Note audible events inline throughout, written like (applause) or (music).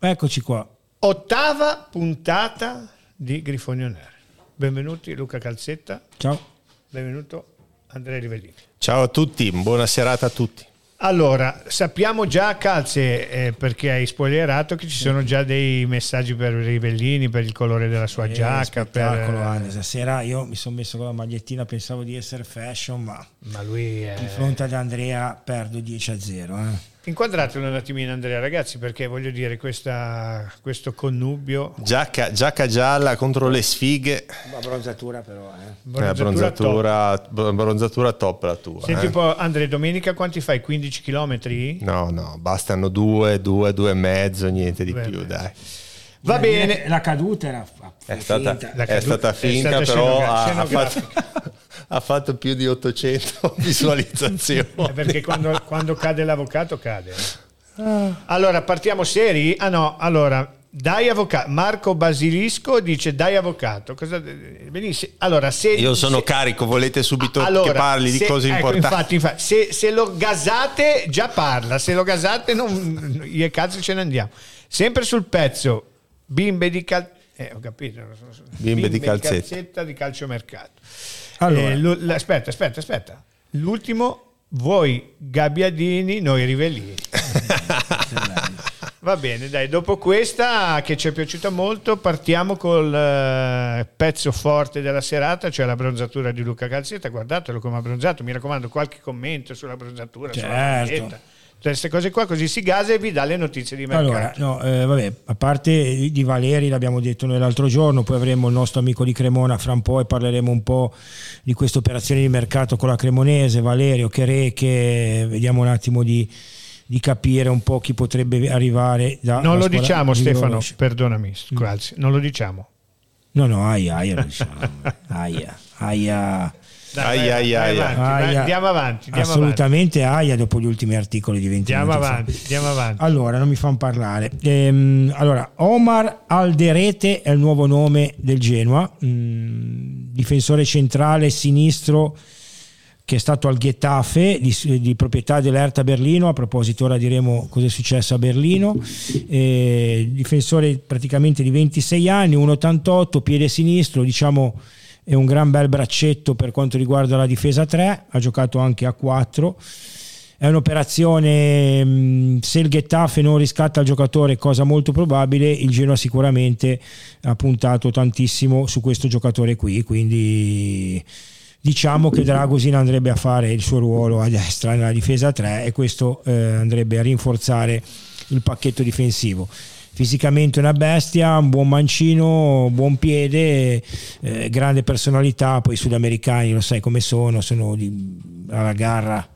eccoci qua. Ottava puntata di Grifoni On Air. Benvenuti Luca Calzetta, Ciao. benvenuto Andrea Rivellini. Ciao a tutti, buona serata a tutti. Allora, sappiamo già, Calze, eh, perché hai spoilerato che ci sono già dei messaggi per Rivellini, per il colore della sua Eh, giacca, per... spettacolo, Anne. Stasera io mi sono messo con la magliettina, pensavo di essere fashion, ma Ma lui è... di fronte ad Andrea perdo 10 a 0. Eh. Inquadratelo un attimino Andrea, ragazzi, perché voglio dire, questa- questo connubio... Giacca, giacca gialla contro le sfighe, La bronzatura però, eh. Eh, bronzatura top. bronzatura, bronzatura top la tua. Senti eh. un po', Andrea, domenica quanti fai? 15 km? No, no, bastano due, due, due e mezzo, niente di e più, mezzo. dai. Va Devo bene. La caduta era È stata, finta. La è stata è finta, stata però scenogra- ha, fatto, ha fatto più di 800 (laughs) visualizzazioni. È perché quando, quando cade l'avvocato cade. Allora, partiamo seri? Ah no, allora, dai avvocato. Marco Basilisco dice dai avvocato. Cosa, benissimo. Allora, se... Io sono se- carico, volete subito Allora, che parli di se- cose ecco, importanti? Infatti, infatti, se, se lo gasate già parla, se lo gasate non, io e cazzo ce ne andiamo. Sempre sul pezzo, bimbe di cal... Eh, ho capito. Bimbe di calzetta. di calciomercato. Allora. Eh, l- aspetta, aspetta, aspetta. L'ultimo, voi gabbiadini, noi rivellini. (laughs) Va bene, dai, dopo questa che ci è piaciuta molto, partiamo col eh, pezzo forte della serata, cioè la bronzatura di Luca Calzetta. Guardatelo come ha bronzato, mi raccomando, qualche commento sulla bronzatura, sulla Certo. tutte queste cose qua, così si gasa e vi dà le notizie di mercato. Allora, no, eh, vabbè, a parte di Valeri, l'abbiamo detto noi l'altro giorno, poi avremo il nostro amico di Cremona fra un po' e parleremo un po' di questa operazione di mercato con la Cremonese, Valerio, Chereche, vediamo un attimo di, di capire un po' chi potrebbe arrivare da non lo diciamo di Stefano, Milovic. perdonami, Mm. Calzi, non lo diciamo. No, no, aia, aia, diciamo. (laughs) aia, aia. Dai, Ai, vai, ai, vai ai, avanti, aia. andiamo avanti, andiamo avanti. Assolutamente aia dopo gli ultimi articoli di 20 Andiamo fa. avanti, andiamo avanti. Allora, non mi fanno parlare. Ehm, allora, Omar Alderete è il nuovo nome del Genoa, mm, difensore centrale sinistro che è stato al Getafe di, di proprietà dell'Erta Berlino. A proposito, ora diremo cosa è successo a Berlino. Eh, difensore praticamente di 26 anni, 1,88, piede sinistro, diciamo è un gran bel braccetto per quanto riguarda la difesa 3, ha giocato anche a 4. È un'operazione, mh, se il Getafe non riscatta il giocatore, cosa molto probabile, il Genoa sicuramente ha puntato tantissimo su questo giocatore qui, quindi diciamo che Dragosin andrebbe a fare il suo ruolo a destra nella difesa 3 e questo eh, andrebbe a rinforzare il pacchetto difensivo. Fisicamente una bestia, un buon mancino, buon piede, eh, grande personalità, poi i sudamericani lo sai come sono, sono di, alla garra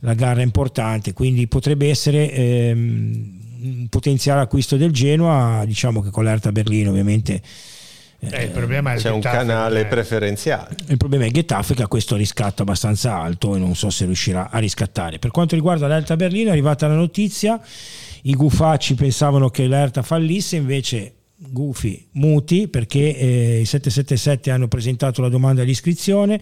la gara è importante, quindi potrebbe essere ehm, un potenziale acquisto del Genoa, diciamo che con l'Erta Berlino ovviamente Eh, il problema è il C'è un Getafe, canale eh. preferenziale. il problema è Getafe che ha questo riscatto abbastanza alto e non so se riuscirà a riscattare. Per quanto riguarda l'Erta Berlino è arrivata la notizia, i gufacci pensavano che l'Erta fallisse, invece gufi muti perché eh, i 777 hanno presentato la domanda di iscrizione,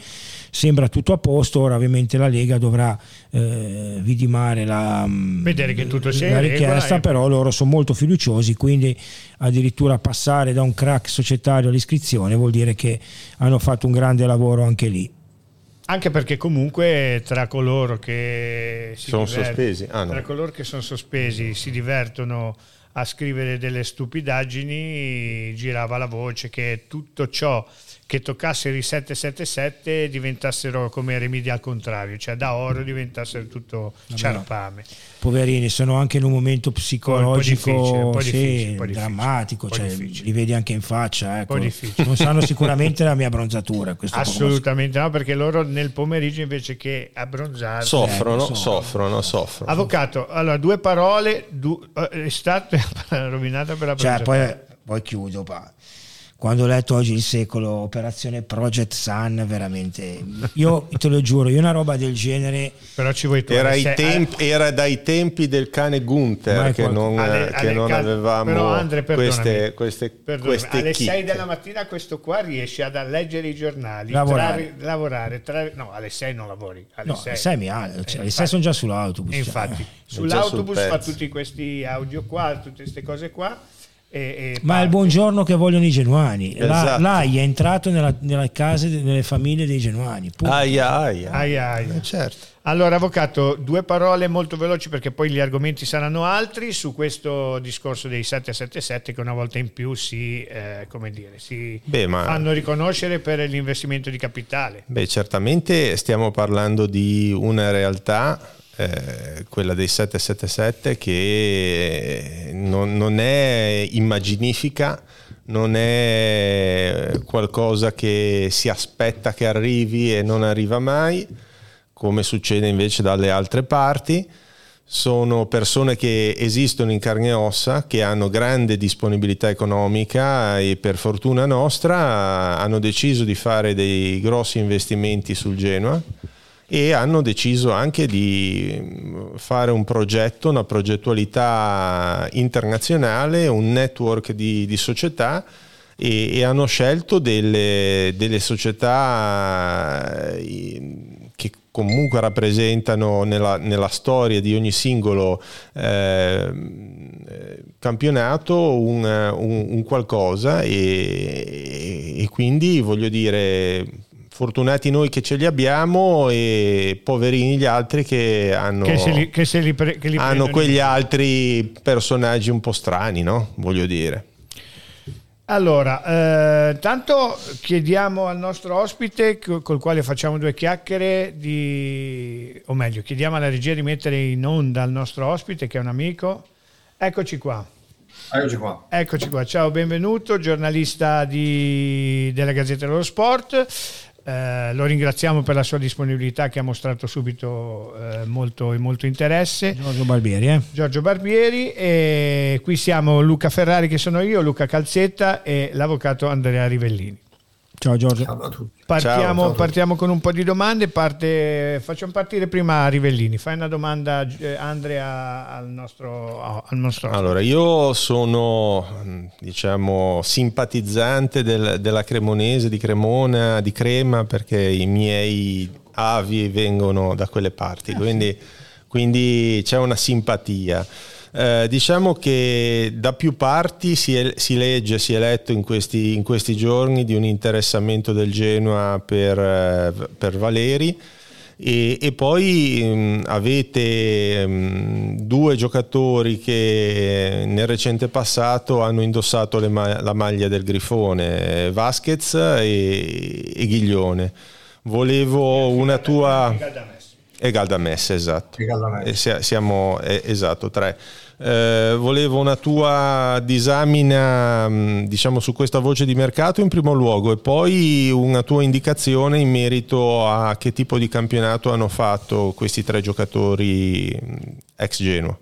sembra tutto a posto, ora ovviamente la Lega dovrà eh, vidimare la, Vedere che tutto la richiesta, e- però loro sono molto fiduciosi, quindi addirittura passare da un crack societario all'iscrizione vuol dire che hanno fatto un grande lavoro anche lì. Anche perché comunque tra coloro che si Sono divert- sospesi? Ah, no. tra coloro che sono sospesi si divertono a scrivere delle stupidaggini, girava la voce che tutto ciò che toccassero i 777 diventassero come remedi al contrario, cioè da oro diventassero tutto ciarpame. Poverini, sono anche in un momento psicologico un po' sì, difficile, un po' difficile, drammatico, un po' cioè, li vedi anche in faccia. Ecco. Non sanno sicuramente (laughs) la mia bronzatura. questo poco ma- Assolutamente no, perché loro nel pomeriggio invece che abbronzare Soffrono, so. soffrono, soffrono. Avvocato, allora due parole, du- eh, è stata (laughs) rovinata per la Cioè, poi, poi chiudo. pa. Quando ho letto oggi il secolo, operazione Project Sun, veramente, io te lo giuro, io una roba del genere... Però ci vuoi tu. Era, sei, tempi, era, dai tempi del cane Gunther che non, alle, che alle, non cal- avevamo però Andre, queste, queste, perdonami, queste alle chicche. 6 della mattina questo qua riesce ad leggere i giornali Lavorare. trarre- lavorare trarre- no alle 6 non lavori alle No, 6 alle 6 mi ha- cioè, alle 6 infatti. sono già sull'autobus. Cioè. infatti già sull'autobus sul fa tutti questi audio qua tutte queste cose qua e, e Ma è il buongiorno che vogliono i genuani. Esatto. L'AI è entrato nella, nelle case, nelle famiglie dei genuani. punto. Aia, aia. Ai, ai. Eh, certo. Allora, avvocato, due parole molto veloci perché poi gli argomenti saranno altri su questo discorso dei 777 che una volta in più si, eh, come dire, si Beh, ma- fanno riconoscere per l'investimento di capitale. Beh, certamente stiamo parlando di una realtà, eh, quella dei 777, che non, non è immaginifica, non è qualcosa che si aspetta che arrivi e non arriva mai, come succede invece dalle altre parti. Sono persone che esistono in carne e ossa, che hanno grande disponibilità economica e per fortuna nostra hanno deciso di fare dei grossi investimenti sul Genoa e hanno deciso anche di fare un progetto, una progettualità internazionale, un network di, di società e, e hanno scelto delle, delle società eh, che comunque rappresentano nella, nella storia di ogni singolo eh, campionato un, un- un qualcosa e, e quindi voglio dire fortunati noi che ce li abbiamo e poverini gli altri che hanno, Che se li, che se li pre- che li hanno quegli altri personaggi un po' strani, no? Voglio dire. Allora, eh, tanto chiediamo al nostro ospite co- col quale facciamo due chiacchiere di, o meglio, chiediamo alla regia di mettere in onda il nostro ospite che è un amico. Eccoci qua. Eccoci qua. Eccoci qua, ciao, benvenuto, giornalista di- della Gazzetta dello Sport. Eh, lo ringraziamo per la sua disponibilità che ha mostrato subito eh, molto, molto interesse. Giorgio Barbieri, eh? Giorgio Barbieri e qui siamo Luca Ferrari che sono io, Luca Calzetta e l'avvocato Andrea Rivellini. Ciao Giorgio. Ciao a tutti. Partiamo, Ciao. partiamo con un po' di domande, parte, facciamo partire prima Rivellini. Fai una domanda eh, Andrea al nostro, al nostro Allora, io sono diciamo simpatizzante del- della Cremonese, di Cremona, di Crema, perché i miei avi vengono da quelle parti, quindi, quindi c'è una simpatia. Eh, diciamo che da più parti si, è- si legge, si è letto in questi, in questi giorni di un interessamento del Genoa per, eh, per Valeri. E, e poi mh, avete mh, due giocatori che nel recente passato hanno indossato ma- la maglia del Grifone, Vasquez e, e Ghiglione. Volevo una tua... E Galdamesse, esatto. E Galdamesse. E sia- siamo, esatto, tre. Eh, volevo una tua disamina mh, diciamo su questa voce di mercato in primo luogo e poi una tua indicazione in merito a che tipo di campionato hanno fatto questi tre giocatori mh, ex Genoa.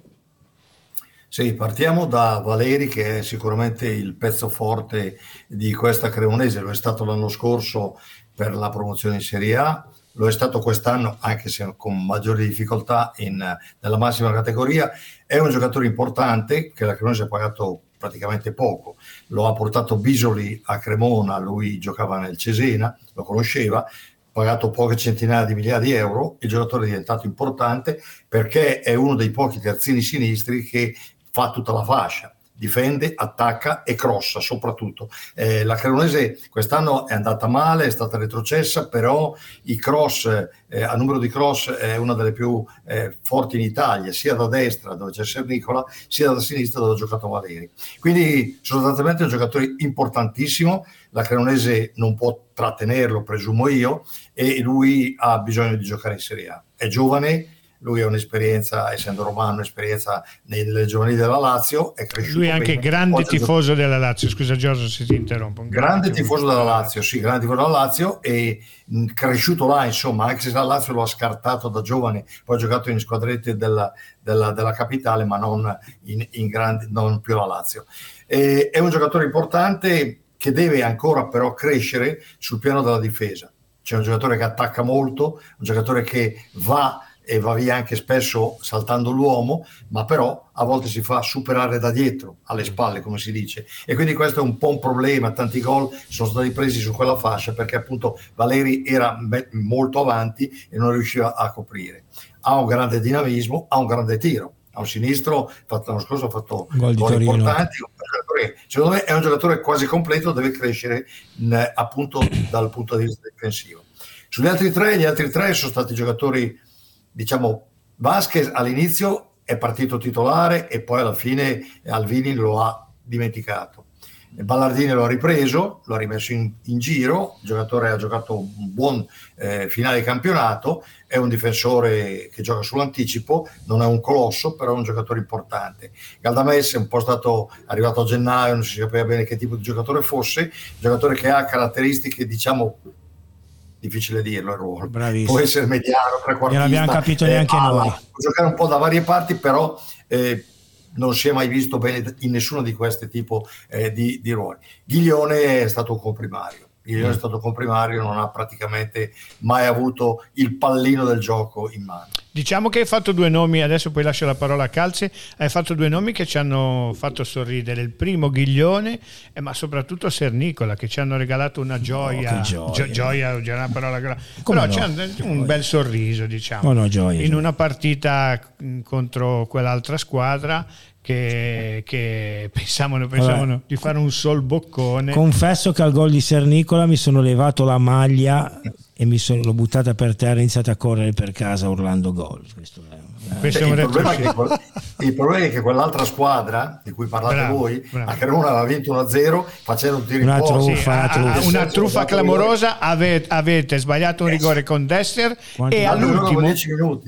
Sì, partiamo da Valeri che è sicuramente il pezzo forte di questa Cremonese, lo è stato l'anno scorso per la promozione in Serie A, lo è stato quest'anno anche se con maggiori difficoltà in, nella massima categoria, è un giocatore importante che la Cremonese ha pagato praticamente poco, lo ha portato Bisoli a Cremona, lui giocava nel Cesena, lo conosceva, pagato poche centinaia di migliaia di euro, il giocatore è diventato importante perché è uno dei pochi terzini sinistri che fa tutta la fascia, difende, attacca e crossa soprattutto. Eh, la Cremonese quest'anno è andata male, è stata retrocessa, però i cross, eh, a numero di cross è una delle più eh, forti in Italia, sia da destra dove c'è Sernicola, sia da sinistra dove ha giocato Valeri. Quindi sostanzialmente è un giocatore importantissimo, la Cremonese non può trattenerlo, presumo io, e lui ha bisogno di giocare in Serie A. È giovane, lui ha un'esperienza, essendo romano, un'esperienza nelle giovanili della Lazio, è cresciuto Lui è anche bene. grande Oggi tifoso della Lazio. Scusa Giorgio se ti interrompo. Un grande tifoso della Lazio, sì, grande tifoso della Lazio e mh, cresciuto là, insomma, anche se la Lazio lo ha scartato da giovane, poi ha giocato in squadrette della, della- della capitale, ma non, in, in grandi, non più la Lazio. E- è un giocatore importante che deve ancora però crescere sul piano della difesa. C'è un giocatore che attacca molto, un giocatore che va e va via anche spesso saltando l'uomo, ma però a volte si fa superare da dietro, alle spalle come si dice. E quindi questo è un po' un problema, tanti gol sono stati presi su quella fascia perché appunto Valeri era molto avanti e non riusciva a coprire. Ha un grande dinamismo, ha un grande tiro. A un sinistro, l'anno scorso ha fatto gol, gol importanti, secondo me è un giocatore quasi completo, deve crescere appunto dal punto di vista difensivo. Sugli altri tre, gli altri tre sono stati giocatori diciamo, Vasquez all'inizio è partito titolare e poi alla fine Alvini lo ha dimenticato. Ballardini lo ha ripreso, lo ha rimesso in, in giro, il giocatore ha giocato un buon eh, finale di campionato, è un difensore che gioca sull'anticipo, non è un colosso, però è un giocatore importante. Galdamès è un po' stato arrivato a gennaio, non si sapeva bene che tipo di giocatore fosse, giocatore che ha caratteristiche diciamo difficile dirlo il ruolo. Bravissimo. Può essere mediano, trequartista. Non abbiamo capito neanche eh, noi. Può giocare un po' da varie parti, però eh, non si è mai visto bene in nessuno di questi tipi eh, di, di ruoli. Ghiglione è stato un comprimario il è stato comprimario, non ha praticamente mai avuto il pallino del gioco in mano. Diciamo che hai fatto due nomi, adesso poi lascio la parola a Calzi, hai fatto due nomi che ci hanno fatto sorridere, il primo Ghiglione, eh, ma soprattutto Sernicola, che ci hanno regalato una gioia, oh, gioia, Gio- gioia già una parola grande, però no? c'è un bel sorriso, diciamo, oh, no, gioia, in una partita contro quell'altra squadra che, che pensavano, pensavano di fare un sol boccone. Confesso che al gol di Sernicola mi sono levato la maglia e mi sono l'ho buttata per terra e ho iniziato a correre per casa urlando gol. Questo è cioè, il, problema quel, il, problema è che quell'altra squadra di cui parlate bravo, voi bravo. a Cremona aveva vinto 1-0 facendo un tiro una in truffa, sì, una, truffa. una truffa clamorosa avete, avete, sbagliato un rigore con Dester e all'ultimo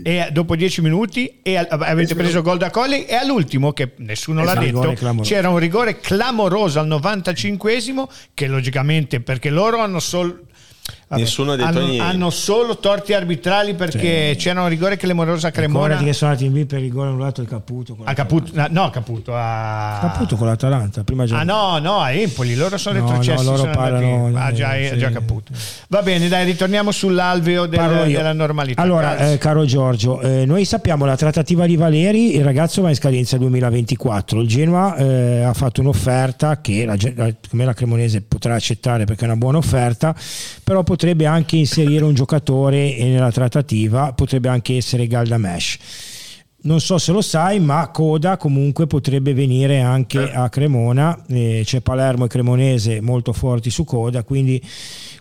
e dopo 10 minuti e avete preso gol da Colli e all'ultimo che nessuno esatto, l'ha detto c'era un rigore clamoroso al 95esimo che logicamente perché loro hanno solo Vabbè, Nessuno ha detto hanno, niente. Hanno solo torti arbitrali perché sì. c'era un rigore che l'Emorosa Cremona. Ricordati che sono andati in B per rigore annullato il Caputo. A Caputo no, Caputo a Caputo con l'Atalanta. Prima ah, no, no, a Empoli. Loro sono no, retrocessi. No, loro parlano. Ah, già, sì. già Caputo. Va bene, dai, ritorniamo sull'alveo del, della normalità. Allora, eh, caro Giorgio, eh, noi sappiamo la trattativa di Valeri. Il ragazzo va in scadenza 2024. Il Genoa eh, ha fatto un'offerta che la, la, la Cremonese potrà accettare perché è una buona offerta, però potrebbe anche inserire un giocatore nella trattativa, potrebbe anche essere Galdamesh. Non so se lo sai, ma Coda comunque potrebbe venire anche a Cremona, eh, c'è Palermo e Cremonese molto forti su Coda, quindi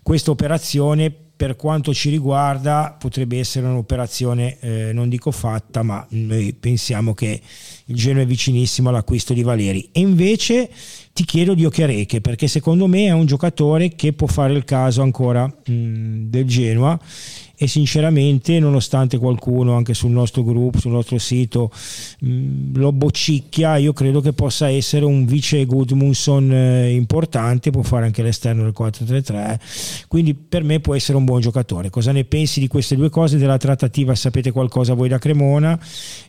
questa operazione per quanto ci riguarda potrebbe essere un'operazione eh, non dico fatta ma noi pensiamo che il Genoa è vicinissimo all'acquisto di Valeri. E invece ti chiedo di Occhiareche perché secondo me è un giocatore che può fare il caso ancora mh, del Genoa e sinceramente nonostante qualcuno anche sul nostro gruppo, sul nostro sito mh, lo boccicchia, io credo che possa essere un vice Gudmundsson eh, importante, può fare anche l'esterno del 4-3-3, quindi per me può essere un buon giocatore. Cosa ne pensi di queste due cose, della trattativa, sapete qualcosa voi da Cremona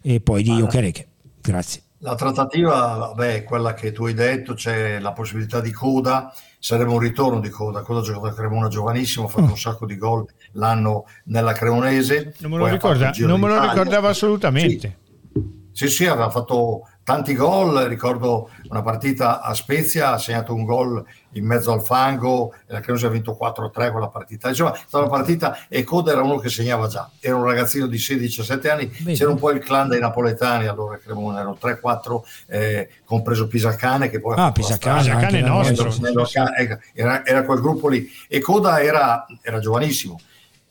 e poi di Occhiareche? Grazie. La trattativa, vabbè, è quella che tu hai detto, c'è la possibilità di coda, sarebbe un ritorno di coda. Coda ha giocato a Cremona giovanissimo, ha fatto oh. un sacco di gol l'anno nella Cremonese. Non me lo, ricorda, non me lo ricordavo assolutamente. Sì. sì, sì, aveva fatto tanti gol, ricordo una partita a Spezia, ha segnato un gol in mezzo al fango, la Cremonese ha vinto 4-3 quella partita. Insomma, è stata una partita e Coda era uno che segnava già, era un ragazzino di 16-17 anni, Bene. c'era un po' il clan dei napoletani, allora Cremona erano 3-4, eh, compreso Pisacane che poi... Ah, Pisacane, Pisacane è nostro. Era, era, quel gruppo lì e Coda era, era giovanissimo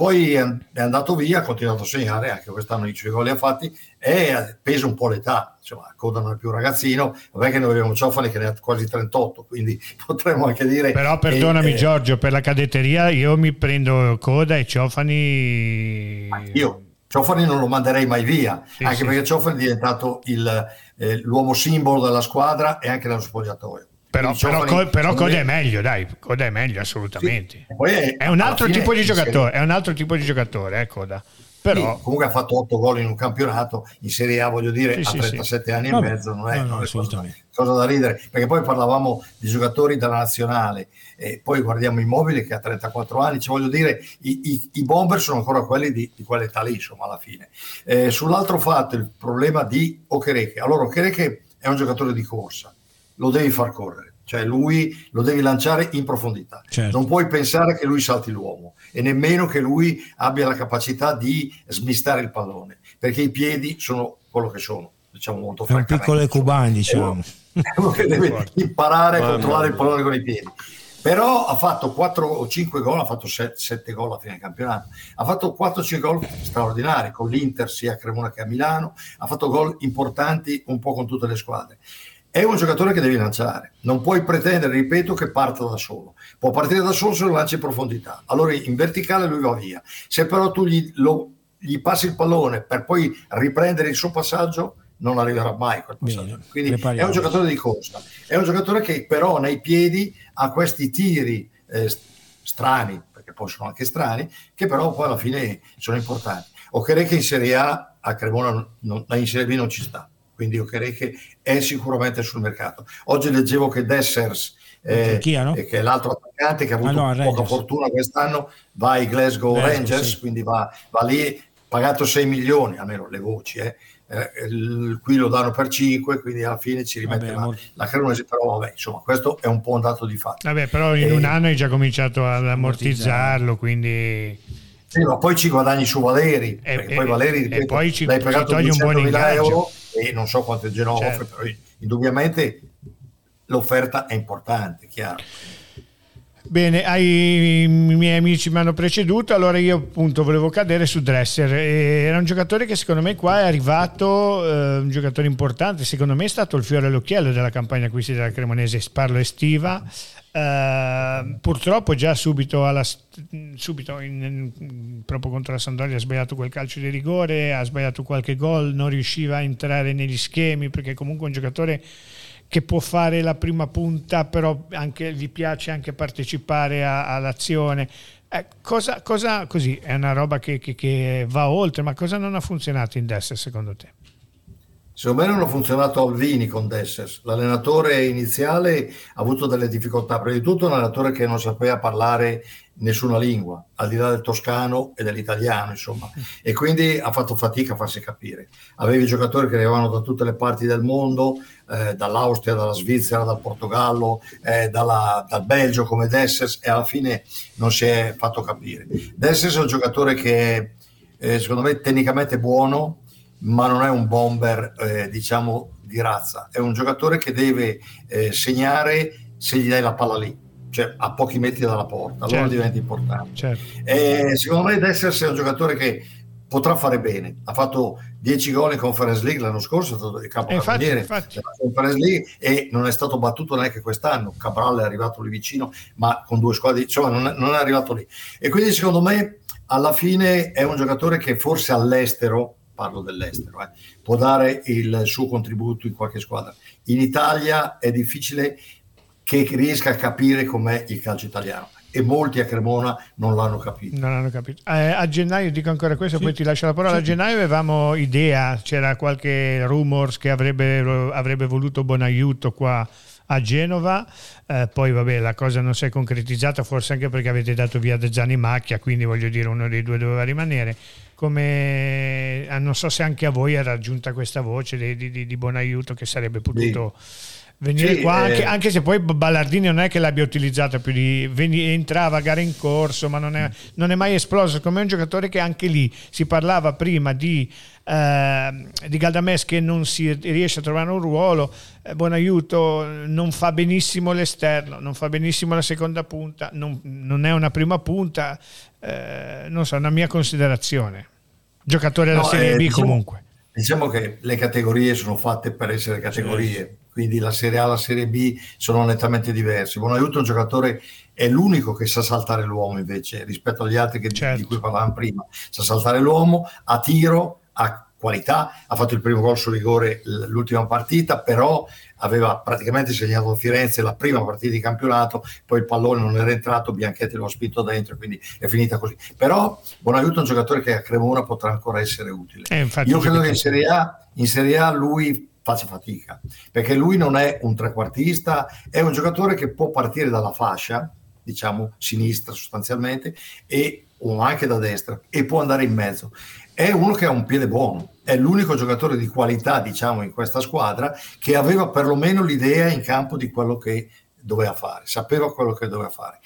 poi è andato via, ha continuato a segnare, anche quest'anno i suoi gol li ha fatti, e pesa un po' l'età, insomma, Coda non è più un ragazzino, vabbè che noi abbiamo Ciofani che ne ha quasi 38, quindi (laughs) potremmo anche dire... Però perdonami eh, Giorgio, per la cadetteria io mi prendo Coda e Ciofani... Io Ciofani non lo manderei mai via, sì, anche sì. perché Ciofani è diventato il, eh, l'uomo simbolo della squadra e anche dello spogliatoio. Però, però, co- però Code è meglio, dai, Code è meglio assolutamente. Sì. È, è, un altro tipo di giocatore, è un altro tipo di giocatore, eh, Coda. Però... Sì, comunque ha fatto 8 gol in un campionato in Serie A, voglio dire, sì, a 37 sì, anni e mezzo non è, no, non è cosa, cosa, da ridere, perché poi parlavamo di giocatori della nazionale e poi guardiamo Immobile che ha 34 anni, cioè voglio dire, i, i, i bomber sono ancora quelli di, di quell'età lì, insomma, alla fine. Eh, sull'altro fatto, il problema di Okereke. Allora, Okereke è un giocatore di corsa, lo devi far correre cioè lui lo devi lanciare in profondità. Certo. Non puoi pensare che lui salti l'uomo e nemmeno che lui abbia la capacità di smistare il pallone, perché i piedi sono quello che sono, diciamo molto È un piccolo cubano, diciamo. (laughs) È uno che deve imparare a controllare il pallone con i piedi. Però ha fatto 4 o 5 gol, ha fatto 7, 7 gol a fine campionato, ha fatto 4-5 gol straordinari con l'Inter sia a Cremona che a Milano, ha fatto gol importanti un po' con tutte le squadre è un giocatore che devi lanciare. Non puoi pretendere, ripeto, che parta da solo. Può partire da solo se lo lanci in profondità. Allora in verticale lui va via. Se però tu gli, lo, gli passi il pallone per poi riprendere il suo passaggio, non arriverà mai quel passaggio. Quindi è un giocatore di corsa. È un giocatore che però nei piedi ha questi tiri eh, strani, perché poi sono anche strani, che però poi alla fine sono importanti. O che in Serie A a Cremona, non, in Serie B non ci sta quindi io credo che è sicuramente sul mercato. Oggi leggevo che Dessers, eh, Turchia, no? che è l'altro attaccante che ha avuto ah, no, poca fortuna quest'anno, va ai Glasgow Rangers, Rangers sì. quindi va, va, lì pagato 6 milioni, almeno le voci, eh. Eh, il, qui lo danno per 5, quindi alla fine ci rimette vabbè, la, la Cremonese, però vabbè, insomma, questo è un po' un dato di fatto. Vabbè, però in e, un anno hai già cominciato ad ammortizzarlo, quindi... Sì, ma poi ci guadagni su Valeri, e, perché e, poi Valeri ripeto, e poi ci, l'hai pagato ci un buon euro e non so quanto il Genova certo. offre, però indubbiamente l'offerta è importante, chiaro. Bene, ai, miei amici mi hanno preceduto, allora io appunto volevo cadere su Dresser. Era un giocatore che secondo me qua è arrivato, eh, un giocatore importante, secondo me è stato il fiore all'occhiello della campagna acquisti della Cremonese, parlo estiva. Uh, purtroppo già subito, alla, subito in, in, proprio contro la Sampdoria ha sbagliato quel calcio di rigore, ha sbagliato qualche gol, non riusciva a entrare negli schemi perché comunque è un giocatore che può fare la prima punta, però anche, gli piace anche partecipare a, all'azione. Eh, cosa, cosa, così è una roba che, che, che, va oltre, ma cosa non ha funzionato in destra secondo te? Secondo me non ha funzionato Alvini con Dessers. L'allenatore iniziale ha avuto delle difficoltà. Prima di tutto un allenatore che non sapeva parlare nessuna lingua, al di là del toscano e dell'italiano, insomma. E quindi ha fatto fatica a farsi capire. Avevi giocatori che arrivavano da tutte le parti del mondo, eh, dall'Austria, dalla Svizzera, dal Portogallo, eh, dalla, dal Belgio come Dessers e alla fine non si è fatto capire. Dessers è un giocatore che eh, secondo me tecnicamente buono, ma non è un bomber, eh, diciamo, di razza. È un giocatore che deve eh, segnare se gli dai la palla lì, cioè a pochi metri dalla porta, allora certo. diventa importante. Certo. E, secondo me Dessers è un giocatore che potrà fare bene. Ha fatto 10 gol in Conference League l'anno scorso, è stato il capo della Conference League e non è stato battuto neanche quest'anno. Cabral è arrivato lì vicino, ma con due squadre, insomma, non è, non è arrivato lì. E quindi secondo me alla fine è un giocatore che forse all'estero parlo dell'estero, eh, può dare il suo contributo in qualche squadra. In Italia è difficile che riesca a capire com'è il calcio italiano e molti a Cremona non l'hanno capito. Non l'hanno capito. Eh, a gennaio, dico ancora questo, sì. poi ti lascio la parola. Sì. A gennaio avevamo idea, c'era qualche rumors che avrebbe, avrebbe voluto buon aiuto qua a Genova, eh, poi vabbè la cosa non si è concretizzata, forse anche perché avete dato via De Gianni Macchia, quindi voglio dire uno dei due doveva rimanere come eh, non so se anche a voi è raggiunta questa voce di, di, di buon aiuto che sarebbe potuto sì. venire sì, qua, anche, eh... anche, se poi Ballardini non è che l'abbia utilizzato più di veni, entrava a gara in corso, ma non è, non è mai esploso come un giocatore che anche lì si parlava prima di, eh, di Galdames che non si riesce a trovare un ruolo, eh, buon aiuto, non fa benissimo l'esterno, non fa benissimo la seconda punta, non, non è una prima punta, eh, non so, una mia considerazione. Giocatore della no, Serie eh, B diciamo, comunque. Diciamo che le categorie sono fatte per essere categorie, quindi la Serie A e la Serie B sono nettamente diverse. Buon aiuto un giocatore è l'unico che sa saltare l'uomo invece rispetto agli altri che, certo. di cui parlavamo prima. Sa saltare l'uomo a tiro, a qualità, ha fatto il primo gol su rigore l'ultima partita, però aveva praticamente segnato a Firenze la prima partita di campionato, poi il pallone non era entrato, Bianchetti lo ha spinto dentro, quindi è finita così. Però Buonaiuto è un giocatore che a Cremona potrà ancora essere utile. Eh, Io credo che in Serie, A, in Serie A lui faccia fatica, perché lui non è un trequartista, è un giocatore che può partire dalla fascia, diciamo sinistra sostanzialmente, e, o anche da destra, e può andare in mezzo. È uno che ha un piede buono, è l'unico giocatore di qualità, diciamo, in questa squadra che aveva perlomeno l'idea in campo di quello che doveva fare, sapeva quello che doveva fare.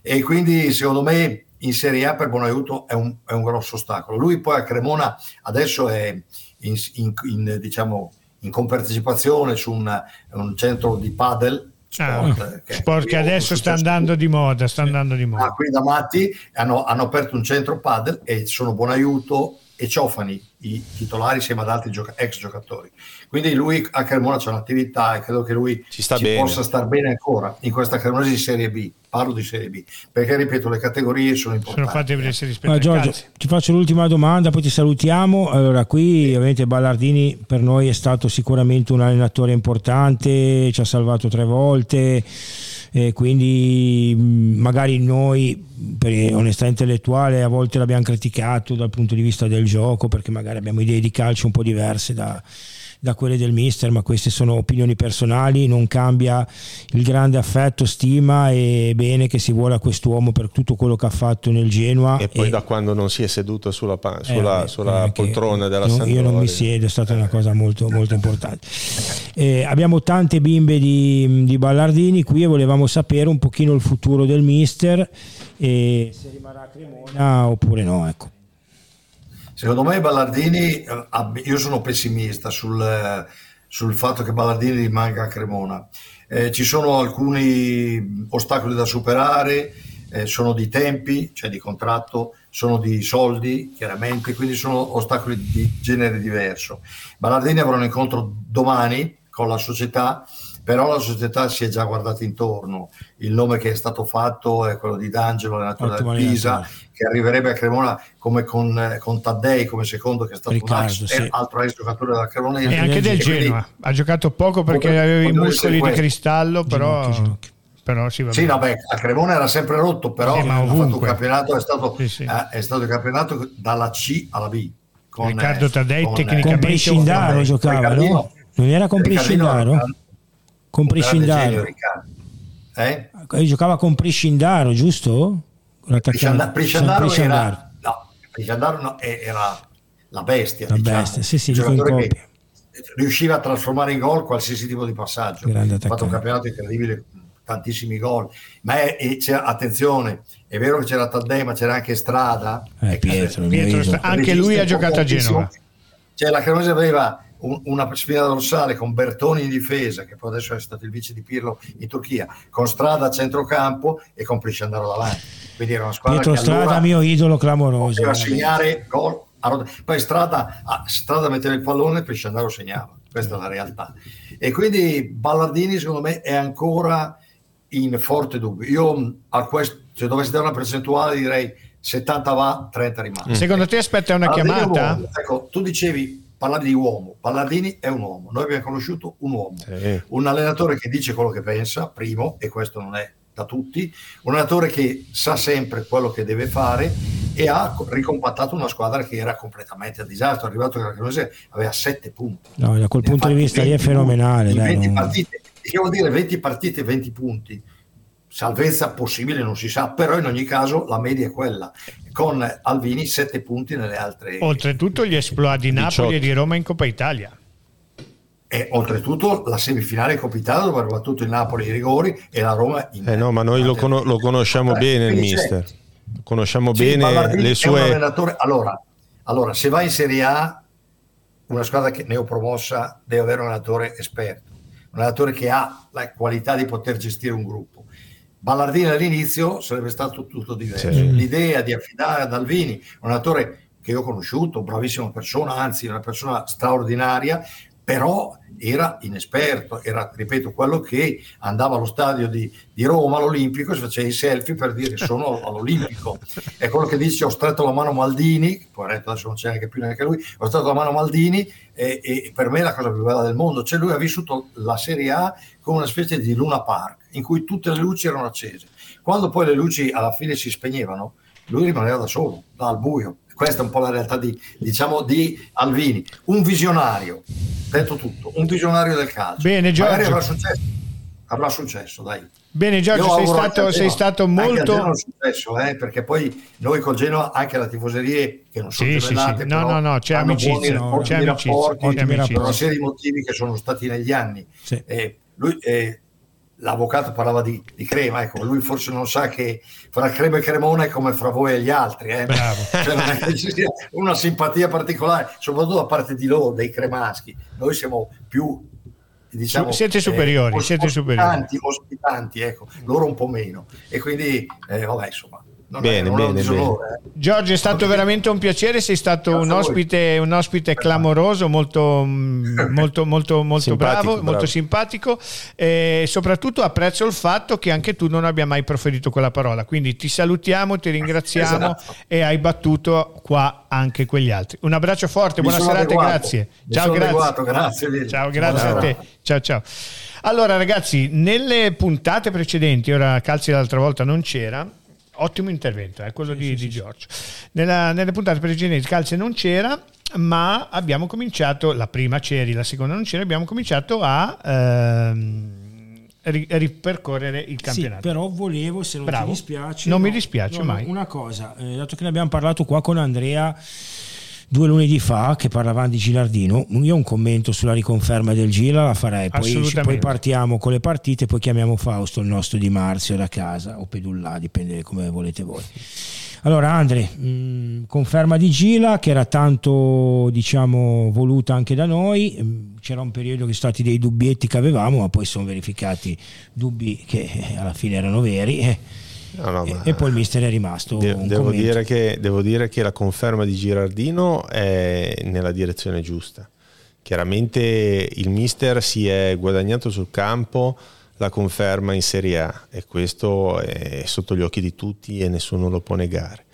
E quindi, secondo me, in Serie A per Buonaiuto è un, è un grosso ostacolo. Lui poi a Cremona adesso è in, in, in diciamo, in compartecipazione su un, un centro di padel Sport, ah, che, sport che adesso sta andando di moda, sta andando di moda. Ah, qui da Matti hanno, hanno, aperto un centro padel e sono buon aiuto e Ciofani, i titolari insieme ad altri gioca- ex giocatori. Quindi lui a Cremona c'è un'attività e credo che lui ci, ci possa star bene ancora in questa Cremonese di Serie B. Parlo di Serie B, perché ripeto, le categorie sono importanti. Sono fatte per essere allora, Giorgio, ti faccio l'ultima domanda, poi ti salutiamo. Allora, qui ovviamente Ballardini per noi è stato sicuramente un allenatore importante, ci ha salvato tre volte eh, quindi magari noi per onestà intellettuale a volte l'abbiamo criticato dal punto di vista del gioco perché magari abbiamo idee di calcio un po' diverse da, da quelle del mister, ma queste sono opinioni personali, non cambia il grande affetto, stima e bene che si vuole a quest'uomo per tutto quello che ha fatto nel Genoa. E poi e... da quando non si è seduto sulla, sulla, eh, sulla eh, poltrona della non, Io non mi siedo, è stata una cosa molto, molto importante. Eh, abbiamo tante bimbe di, di Ballardini qui e volevamo sapere un pochino il futuro del mister e se rimarrà a Cremona oppure no. Ecco. Secondo me Ballardini, eh, io sono pessimista sul, sul fatto che Ballardini rimanga a Cremona. Eh, ci sono alcuni ostacoli da superare, eh, sono di tempi, cioè di contratto, sono di soldi, chiaramente, quindi sono ostacoli di genere diverso. Ballardini avrà un incontro domani con la società però la società si è già guardata intorno. Il nome che è stato fatto è quello di D'Angelo, allenatore del Pisa, che arriverebbe a Cremona come con, con Taddei come secondo, che è stato Riccardo, un sì. altro ex giocatore della Cremonese. E anche del Genoa. Ha giocato poco perché aveva i muscoli di cristallo, però... Ginocchio, però sì, vabbè. sì vabbè, a Cremona era sempre rotto, però sì, ha fatto un campionato, è stato, sì, sì. Eh, è stato il campionato dalla C alla B. Con, Riccardo Taddei con, tecnicamente con Prescindaro giocava, no? Non era con Prescindaro? Con Priscindaro. Eh? Giocava con Priscindaro, giusto? Priscindaro, Priscindaro era, no, Priscindaro no, era la bestia. La diciamo. bestia, sì, sì, in coppia. Riusciva a trasformare in gol qualsiasi tipo di passaggio. Ha fatto un campionato incredibile, tantissimi gol. Ma è, è, attenzione, è vero che c'era Taddei, ma c'era anche Strada. Eh, Pietro, Pietro, anche lui ha giocato a Genova. Cioè, la Cremonese aveva una spina dorsale con Bertoni in difesa, che poi adesso è stato il vice di Pirlo in Turchia, con Strada a centrocampo e con Prisciandaro davanti. Quindi era una squadra Pietro che Strada, mio idolo clamoroso. Poteva segnare gol. Poi Strada, ah, Strada metteva il pallone e Prisciandaro segnava. Questa è la realtà. E quindi Ballardini, secondo me, è ancora in forte dubbio. Io a questo, se dovessi dare una percentuale, direi 70 va, 30 rimane. Secondo te aspetta una Ballardini chiamata? ecco, tu dicevi parlare di uomo. Palladini è un uomo. Noi abbiamo conosciuto un uomo, sì. un allenatore che dice quello che pensa, primo, e questo non è da tutti, un allenatore che sa sempre quello che deve fare e ha ricompattato una squadra che era completamente a disastro. È arrivato che la Cremonese aveva sette punti. No, da quel punto di vista lì è fenomenale. Dai, 20 partite, che vuol dire 20 partite e 20 punti? Salvezza possibile non si sa, però in ogni caso la media è quella, con Alvini 7 punti nelle altre. Oltretutto gli esploit di Napoli 18. e di Roma in Coppa Italia. E oltretutto la semifinale in Coppa Italia dove ha battuto il Napoli i rigori e la Roma in Eh no, ma noi lo, con- lo conosciamo bene il mister. Conosciamo sì, bene le sue allora, allora, se va in Serie A una squadra che neopromossa deve avere un allenatore esperto, un allenatore che ha la qualità di poter gestire un gruppo Ballardini all'inizio sarebbe stato tutto diverso. Sì. L'idea di affidare ad Alvini, un attore che io ho conosciuto, bravissima persona, anzi una persona straordinaria, però era inesperto, era, ripeto, quello che andava allo stadio di, di Roma, all'Olimpico, e si faceva i selfie per dire sono (laughs) all'Olimpico. È quello che dice ho stretto la mano Maldini, poveretto adesso non c'è neanche più neanche lui, ho stretto la mano Maldini e, e, per me è la cosa più bella del mondo. Cioè lui ha vissuto la Serie A come una specie di Luna Park, in cui tutte le luci erano accese. Quando poi le luci alla fine si spegnevano, lui rimaneva da solo, al buio. Questa è un po' la realtà di, diciamo, di Alvini, un visionario, detto tutto, un visionario del calcio. Bene, Giorgio. Magari avrà successo, avrà successo dai. Bene Giorgio, sei stato, sei stato, molto... Anche successo, eh, perché poi noi col Genoa, anche la tifoserie che non sono sì, sì, sì. No, no, no, c'è amicizia, c'è amicizia, rapporti, c'è amicizia. per una serie di motivi che sono stati negli anni. Sì. Eh, lui, eh, l'avvocato parlava di, di, crema, ecco, lui forse non sa che fra crema e cremona è come fra voi e gli altri, eh? (laughs) cioè, non è che ci sia una simpatia particolare, soprattutto da parte di loro, dei cremaschi. Noi siamo più diciamo, siete superiori, eh, siete ospitanti, ospitanti, ecco, loro un po' meno. E quindi, eh, vabbè, insomma, non bene, è, bene, disonore, eh. Giorgio è stato veramente un piacere, sei stato un ospite, un ospite, clamoroso, molto, (laughs) molto, molto, molto bravo, bravo, molto simpatico e soprattutto apprezzo il fatto che anche tu non abbia mai proferito quella parola, quindi ti salutiamo, ti ringraziamo esatto. e hai battuto qua anche quegli altri. Un abbraccio forte, Mi buona serata adeguato. e grazie. Mi ciao, grazie. Adeguato, grazie. Ciao, grazie a te. Ciao, ciao. Allora ragazzi, nelle puntate precedenti, ora Calzi l'altra volta non c'era, ottimo intervento, eh, quello sì, di, sì, di Giorgio. Nella, nelle puntate precedenti Calze non c'era, ma abbiamo cominciato, la prima c'eri, la seconda non c'era, abbiamo cominciato a ehm, ripercorrere il campionato. Sì, però volevo, se non Bravo. ti dispiace... Non no, mi dispiace no, mai. Una cosa, eh, dato che ne abbiamo parlato qua con Andrea due lunedì fa che parlavamo di Gilardino, io un commento sulla riconferma del Gila la farei, poi, poi partiamo con le partite, poi chiamiamo Fausto, il nostro di Marzio da casa, o Pedullà, dipende come volete voi. Allora Andre, mh, conferma di Gila che era tanto diciamo voluta anche da noi, mh, c'era un periodo che sono stati dei dubbietti che avevamo, ma poi sono verificati dubbi che eh, alla fine erano veri. No, no, e, e, poi il mister è rimasto. De- devo, dire che, devo, dire che, la conferma di Girardino è nella direzione giusta. Chiaramente il mister si è guadagnato sul campo la conferma in Serie A e questo è sotto gli occhi di tutti e nessuno lo può negare.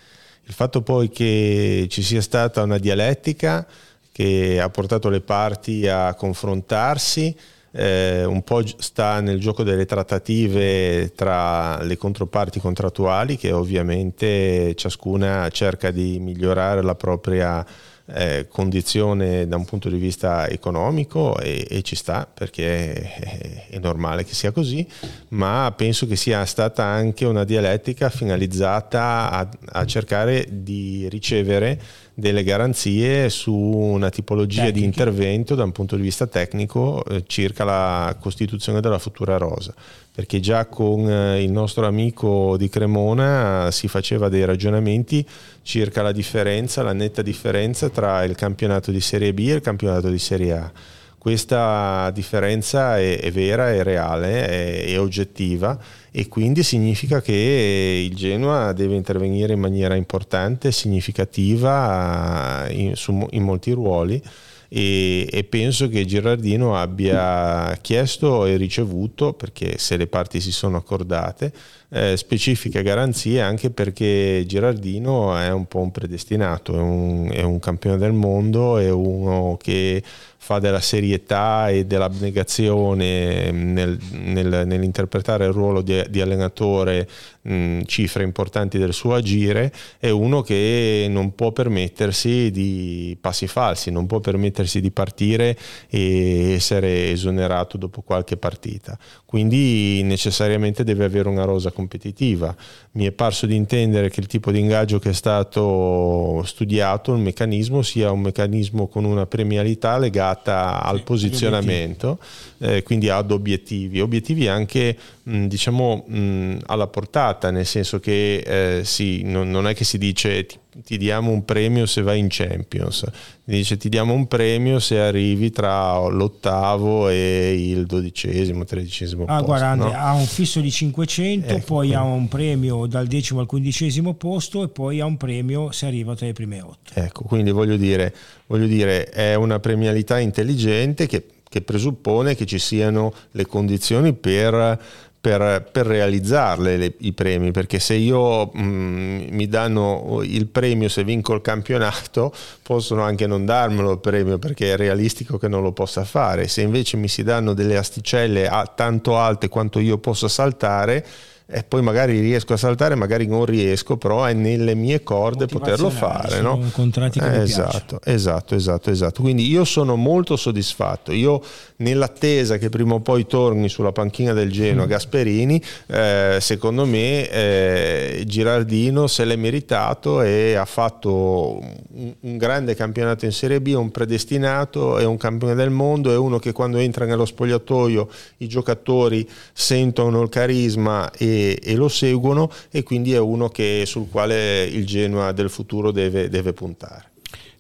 Il fatto poi che ci sia stata una dialettica che ha portato le parti a confrontarsi, eh, un po' sta nel gioco delle trattative tra le controparti contrattuali che ovviamente ciascuna cerca di migliorare la propria eh, condizione da un punto di vista economico e, e ci sta perché è, è, normale che sia così, ma penso che sia stata anche una dialettica finalizzata a, a cercare di ricevere delle garanzie su una tipologia Tecniche. di intervento da un punto di vista tecnico eh, circa la costituzione della futura rosa perché già con eh, il nostro amico di Cremona si faceva dei ragionamenti circa la differenza, la netta differenza tra il campionato di Serie B e il campionato di Serie A. Questa differenza è, è vera, è reale, è, è oggettiva e quindi significa che il Genoa deve intervenire in maniera importante, significativa in, su, in molti ruoli e, e, penso che Girardino abbia chiesto e ricevuto, perché se le parti si sono accordate, eh, specifiche garanzie anche perché Girardino è un po' un predestinato, è un, è un campione del mondo, è uno che fa della serietà e dell'abnegazione nel, nel, nell'interpretare il ruolo di, di allenatore mh, cifre importanti del suo agire, è uno che non può permettersi di passi falsi, non può permettersi di partire e essere esonerato dopo qualche partita. Quindi necessariamente deve avere una rosa competitiva. Mi è parso di intendere che il tipo di ingaggio che è stato studiato, il meccanismo, sia un meccanismo con una premialità legata al sì, posizionamento, eh, quindi ad obiettivi, obiettivi anche mh, diciamo mh, alla portata, nel senso che eh, sì, non, non, è che si dice ti, ti diamo un premio se vai in Champions, dice ti diamo un premio se arrivi tra l'ottavo e il dodicesimo, tredicesimo ah, posto. Guarda, no? ha un fisso di 500, ecco, poi ha un premio dal decimo al quindicesimo posto e poi ha un premio se arriva tra le prime otto. Ecco, quindi voglio dire, voglio dire è una premialità intelligente che, che presuppone che ci siano le condizioni per per, per realizzarle le, i premi, perché se io mh, mm, mi danno il premio se vinco il campionato, possono anche non darmelo il premio perché è realistico che non lo possa fare. Se invece mi si danno delle asticelle tanto alte quanto io possa saltare, e poi magari riesco a saltare, magari non riesco, però è nelle mie corde poterlo fare. No? Contratti che eh, esatto, esatto, esatto, esatto. Quindi io sono molto soddisfatto. Io nell'attesa che prima o poi torni sulla panchina del Genoa mm. Gasperini, eh, secondo me eh, Girardino se l'è meritato e ha fatto un, un grande campionato in Serie B, un predestinato, è un campione del mondo, è uno che quando entra nello spogliatoio i giocatori sentono il carisma e e, lo seguono e quindi è uno che, sul quale il Genoa del futuro deve, deve puntare.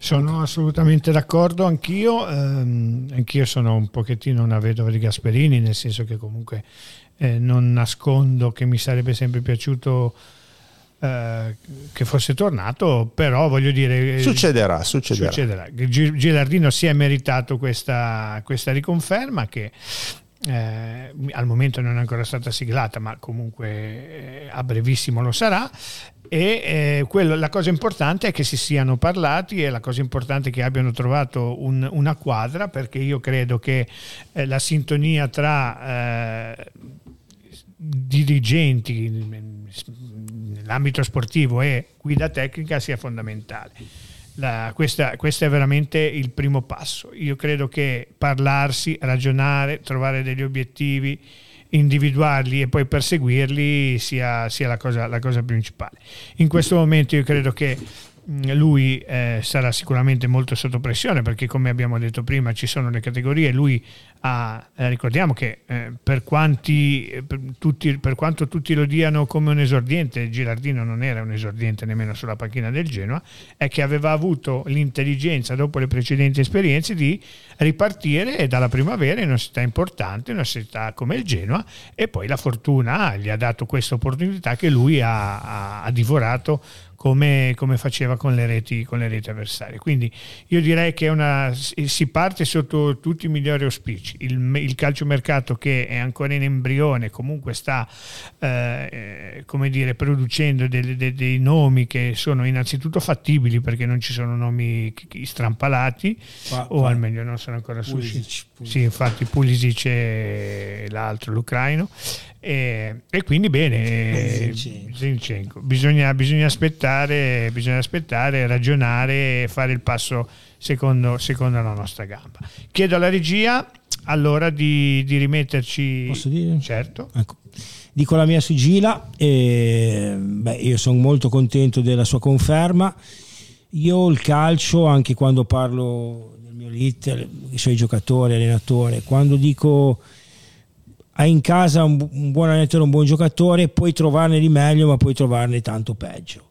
Sono assolutamente d'accordo, anch'io, ehm, anch'io sono un pochettino una vedova di Gasperini, nel senso che comunque eh, non nascondo che mi sarebbe sempre piaciuto eh, che fosse tornato, però voglio dire... Eh, succederà, succederà. succederà. Gilardino si è meritato questa, questa riconferma che eh, al momento non è ancora stata siglata, ma comunque eh, a brevissimo lo sarà. E eh, quello, la cosa importante è che si siano parlati e la cosa importante è che abbiano trovato un, una quadra perché io credo che eh, la sintonia tra eh, dirigenti nell'ambito sportivo e guida tecnica sia fondamentale la, questa, questo è veramente il primo passo. Io credo che parlarsi, ragionare, trovare degli obiettivi, individuarli e poi perseguirli sia, sia la, cosa, la cosa principale. In questo momento io credo che lui eh, sarà sicuramente molto sotto pressione perché come abbiamo detto prima ci sono le categorie, lui ha, eh, ricordiamo che eh, per, quanti, per, tutti, per, quanto tutti lo diano come un esordiente, Girardino non era un esordiente nemmeno sulla panchina del Genoa, è che aveva avuto l'intelligenza dopo le precedenti esperienze di ripartire dalla primavera in una città importante, in una città come il Genoa e poi la fortuna gli ha dato questa opportunità che lui ha, ha, ha divorato come, come faceva con le, reti, con le reti avversarie. Quindi io direi che una, si parte sotto tutti i migliori auspici. Il, il calciomercato che è ancora in embrione, comunque sta eh, come dire, producendo dei, dei, dei, nomi che sono innanzitutto fattibili perché non ci sono nomi strampalati, qua, o qua. almeno non sono ancora susciti. Sì, infatti Pulisic e l'altro, l'ucraino. E, e, quindi bene, Zinchenko. Bisogna, bisogna, aspettare, bisogna aspettare, ragionare e fare il passo secondo, secondo la nostra gamba. Chiedo alla regia allora di, di rimetterci... Posso dire? Certo. Ecco. Dico la mia sigilla, e, beh, io sono molto contento della sua conferma. Io il calcio, anche quando parlo del mio leader, i suoi giocatori, allenatore, quando dico hai in casa un, un buon allenatore, un buon giocatore, puoi trovarne di meglio, ma puoi trovarne tanto peggio.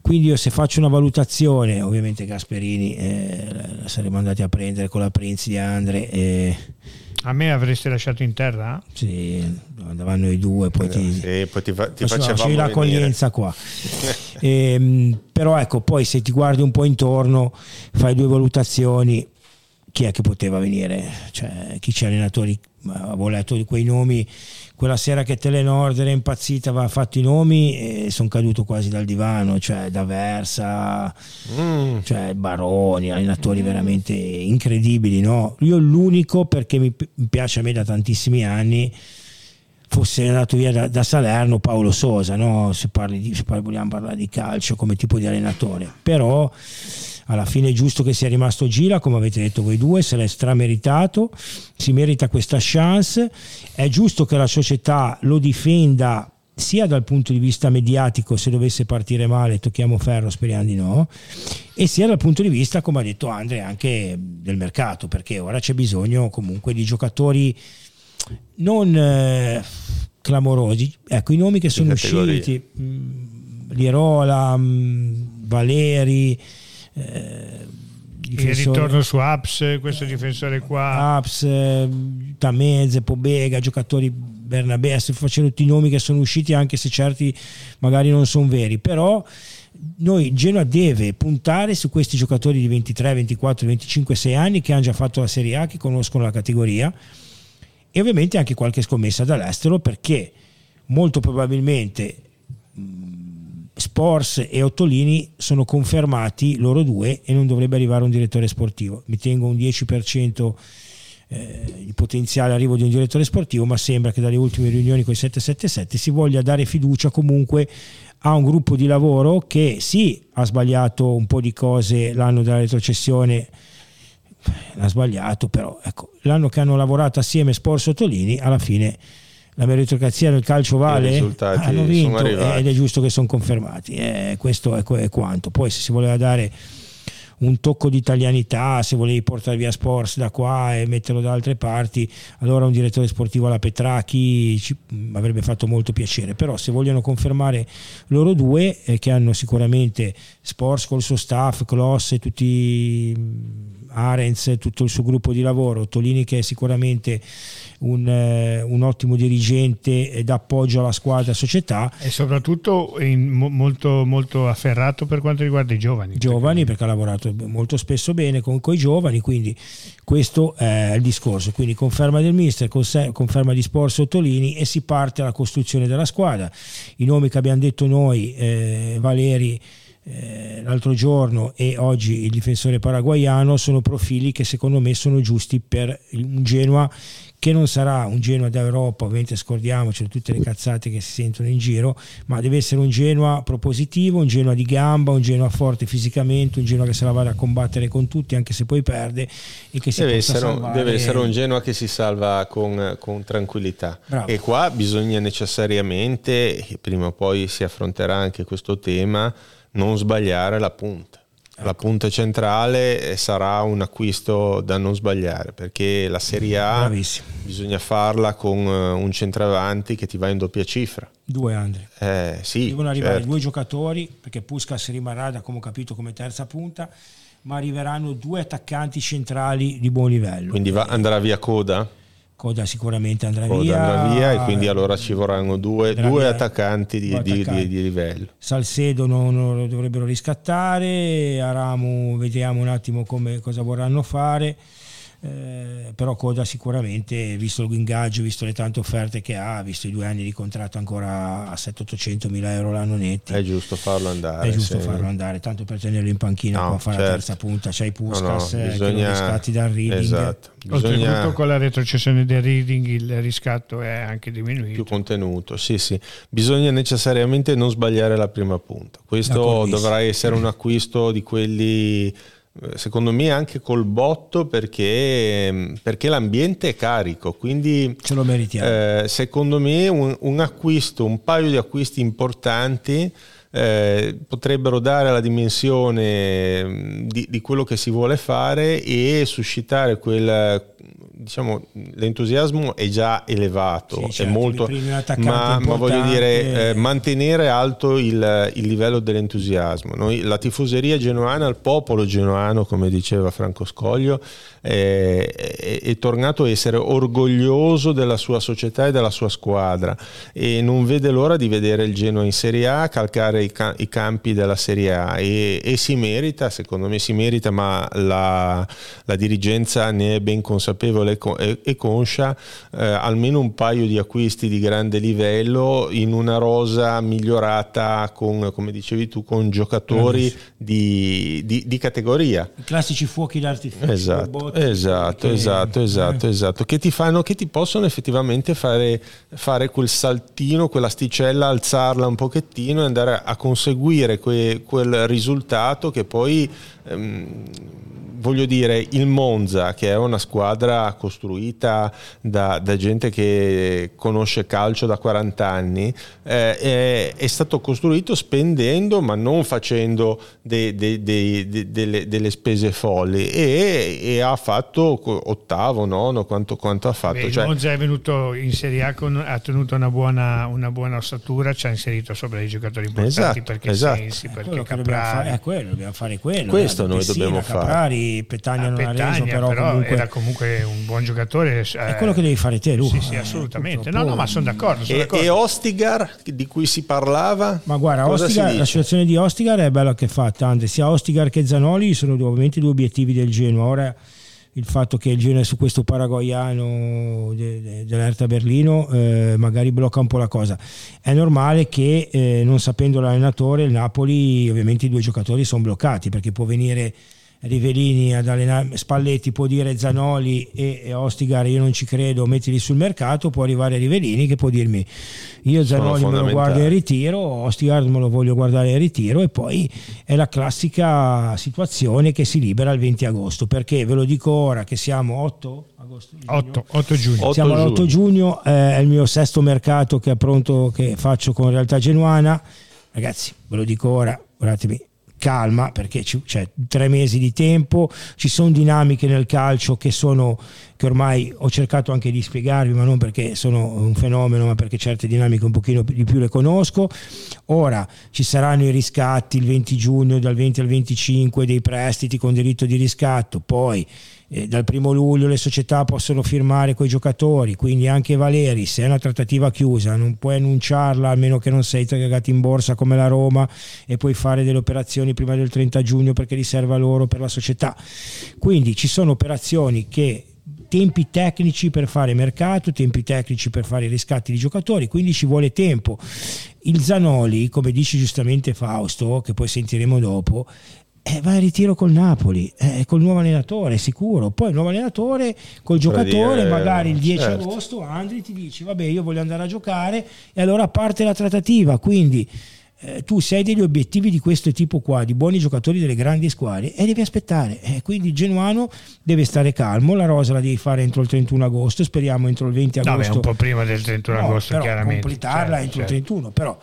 Quindi io se faccio una valutazione, ovviamente Gasperini eh, saremmo andati a prendere con la Prince di Andre. Eh, a me avresti lasciato in terra? Sì, andavano i due, poi ti, sì, poi ti, fa, ti facevamo l'accoglienza qua. e, (laughs) ehm, però ecco, poi se ti guardi un po' intorno, fai due valutazioni, chi è che poteva venire? Cioè, chi c'è allenatori avevo letto quei nomi quella sera che Telenord era impazzita aveva fatto i nomi e sono caduto quasi dal divano cioè D'Aversa mm. cioè Baroni allenatori mm. veramente incredibili no? io l'unico perché mi, mi, piace a me da tantissimi anni fosse andato via da, da Salerno Paolo Sosa no? se, parli di, se parli, vogliamo parlare di calcio come tipo di allenatore però alla fine è giusto che sia rimasto Gira, come avete detto voi due, se l'è strameritato, si merita questa chance, è giusto che la società lo difenda sia dal punto di vista mediatico se dovesse partire male tocchiamo ferro speriamo di no e sia dal punto di vista come ha detto Andre anche del mercato perché ora c'è bisogno comunque di giocatori non eh, clamorosi ecco i nomi che sono usciti mh, mm, Lierola mh, mm, Valeri. Eh, il ritorno su Apps, questo difensore qua. Apps, eh, Tameze, Pobega, giocatori Bernabé, sto facendo tutti i nomi che sono usciti anche se certi magari non sono veri, però noi Genoa deve puntare su questi giocatori di 23, 24, 25, 6 anni che hanno già fatto la Serie A, che conoscono la categoria e ovviamente anche qualche scommessa dall'estero perché molto probabilmente Spors e Ottolini sono confermati loro due e non dovrebbe arrivare un direttore sportivo. Mi tengo un 10% eh, di potenziale arrivo di un direttore sportivo, ma sembra che dalle ultime riunioni con i 777 si voglia dare fiducia comunque a un gruppo di lavoro che sì ha sbagliato un po' di cose l'anno della retrocessione ha sbagliato però ecco l'anno che hanno lavorato assieme Spors e Ottolini alla fine la meritocrazia del calcio vale, hanno vinto ed è giusto che sono confermati. Eh, questo è, è, quanto. Poi se si voleva dare un tocco di italianità, se volevi portare via Sports da qua e metterlo da altre parti, allora un direttore sportivo alla Petracchi ci avrebbe fatto molto piacere. Però se vogliono confermare loro due, eh, che hanno sicuramente Sports col suo staff, Kloss e tutti Arens, tutto il suo gruppo di lavoro, Tolini che è sicuramente un, eh, un ottimo dirigente e dà appoggio alla squadra e società. E soprattutto in, molto, molto afferrato per quanto riguarda i giovani. Giovani perché, ha lavorato molto spesso bene con, con i giovani, quindi questo è il discorso. Quindi conferma del mister, conferma di Sport Sottolini e si parte alla costruzione della squadra. I nomi che abbiamo detto noi, eh, Valeri, eh, l'altro giorno e oggi il difensore paraguayano sono profili che secondo me sono giusti per un Genoa che non sarà un Genoa d'Europa, ovviamente scordiamoci tutte le cazzate che si sentono in giro, ma deve essere un Genoa propositivo, un Genoa di gamba, un Genoa forte fisicamente, un Genoa che se la vada a combattere con tutti anche se poi perde e che si deve, essere, salvare... deve essere un Genoa che si salva con, con tranquillità Bravo. e qua bisogna necessariamente, prima o poi si affronterà anche questo tema, non sbagliare la punta. Ecco. La punta centrale sarà un acquisto da non sbagliare perché la Serie A Bravissimo. bisogna farla con eh, un centravanti che ti va in doppia cifra. Due Andri. Eh, sì, Devono arrivare certo. due giocatori perché Puskas rimarrà da come ho capito come terza punta, ma arriveranno due attaccanti centrali di buon livello. Quindi va, andrà via Coda? Coda sicuramente andrà Coda via. andrà via e quindi allora ci vorranno due, due attaccanti, di, attaccanti. Di, di, livello. Salcedo non, non, lo dovrebbero riscattare, Aramu vediamo un attimo come, cosa vorranno fare. Eh, però Coda sicuramente, visto l'ingaggio, visto le tante offerte che ha, visto i due anni di contratto ancora a 700-800 mila euro l'anno netti, è giusto farlo andare. È giusto sì. farlo andare, tanto per tenerlo in panchina no, può fare certo. la terza punta, c'hai i Puskas no, no, bisogna... che riscatti dal reading. Esatto. Bisogna... Oltretutto con la retrocessione del reading il riscatto è anche diminuito. Più contenuto, sì sì. Bisogna necessariamente non sbagliare la prima punta. Questo dovrà essere un acquisto di quelli eh, secondo me anche col botto perché, perché l'ambiente è carico quindi ce lo meritiamo. eh, secondo me un, un, acquisto un paio di acquisti importanti eh, potrebbero dare la dimensione mm, di, di, quello che si vuole fare e suscitare quel diciamo, l'entusiasmo è già elevato, sì, certo, è molto, ma, ma, voglio dire, eh, mantenere alto il, il, livello dell'entusiasmo. Noi, la tifoseria genoana, il popolo genoano, come diceva Franco Scoglio, è, è, è, tornato a essere orgoglioso della sua società e della sua squadra e non vede l'ora di vedere il Genoa in Serie A, calcare i, ca- i campi della Serie A e, e, si merita, secondo me si merita, ma la, la dirigenza ne è ben consapevole e, e conscia, eh, almeno un paio di acquisti di grande livello in una rosa migliorata con, come dicevi tu, con giocatori di, di, di, categoria. I classici fuochi d'artificio. Esatto esatto, che... esatto, esatto, eh. esatto, che ti fanno, che ti possono effettivamente fare, fare quel saltino, quell'asticella, alzarla un pochettino e andare a conseguire que, quel risultato che poi ehm, voglio dire, il Monza, che è una squadra costruita da, da gente che conosce calcio da 40 anni, eh, è, è, stato costruito spendendo ma non facendo de, de, de, delle, delle, spese folli e, e, ha fatto ottavo, nono, quanto, quanto ha fatto. Beh, cioè, il Monza è venuto in Serie A, con, ha tenuto una buona, una buona ossatura, ci ha inserito sopra i giocatori importanti esatto, perché esatto. Sensi, perché Caprari, fare, è quello, dobbiamo fare quello. Questo noi Pessina, dobbiamo fare. Caprari, Petagna ah, non Petagna, ha reso, però, però comunque... era comunque un buon giocatore. È quello che devi fare te, Luca. Sì, sì, assolutamente. No, no, ma sono d'accordo. Sono e, d'accordo. e Ostigar, di cui si parlava? Ma guarda, Ostigar, la situazione di Ostigar è bella che fa, tante. Sia Ostigar che Zanoli sono ovviamente due obiettivi del Genoa. Ora il fatto che il è su questo paragoiano de, de, dell'Erta Berlino eh, magari blocca un po' la cosa. È normale che eh, non sapendo l'allenatore il Napoli ovviamente i due giocatori sono bloccati perché può venire Rivelini ad allenare Spalletti può dire Zanoli e, e Ostigar io non ci credo mettili sul mercato può arrivare Rivelini che può dirmi io Zanoli me lo guardo in ritiro Ostigar me lo voglio guardare in ritiro e poi è la classica situazione che si libera il 20 agosto perché ve lo dico ora che siamo 8 agosto 8, 8 giugno. Siamo all'8 giugno. eh, è il mio sesto mercato che, pronto, che faccio con Realtà Genuana. Ragazzi ve lo dico ora guardatemi calma perché c'è cioè, tre mesi di tempo, ci sono dinamiche nel calcio che sono che ormai ho cercato anche di spiegarvi, ma non perché sono un fenomeno, ma perché certe dinamiche un pochino di più le conosco. Ora ci saranno i riscatti il 20 giugno, dal 20 al 25 dei prestiti con diritto di riscatto, poi eh, dal primo luglio le società possono firmare con i giocatori, quindi anche Valeri, se è una trattativa chiusa, non puoi annunciarla a meno che non sei cagato in borsa come la Roma e puoi fare delle operazioni prima del 30 giugno perché riserva loro per la società. Quindi ci sono operazioni che tempi tecnici per fare mercato, tempi tecnici per fare i riscatti di giocatori, quindi ci vuole tempo. Il Zanoli, come dice giustamente Fausto, che poi sentiremo dopo, eh, va in ritiro col Napoli, eh, col nuovo allenatore, sicuro. Poi il nuovo allenatore col giocatore, magari il 10 certo. agosto, Andri ti dice, vabbè, io voglio andare a giocare e allora parte la trattativa. Quindi eh, tu se hai degli obiettivi di questo tipo qua, di buoni giocatori delle grandi squadre, e devi aspettare. Eh, quindi il genuano deve stare calmo, la rosa la devi fare entro il 31 agosto, speriamo entro il 20 agosto. No, beh, un po' prima del 31 no, agosto, però chiaramente. completarla certo, entro certo. il 31, però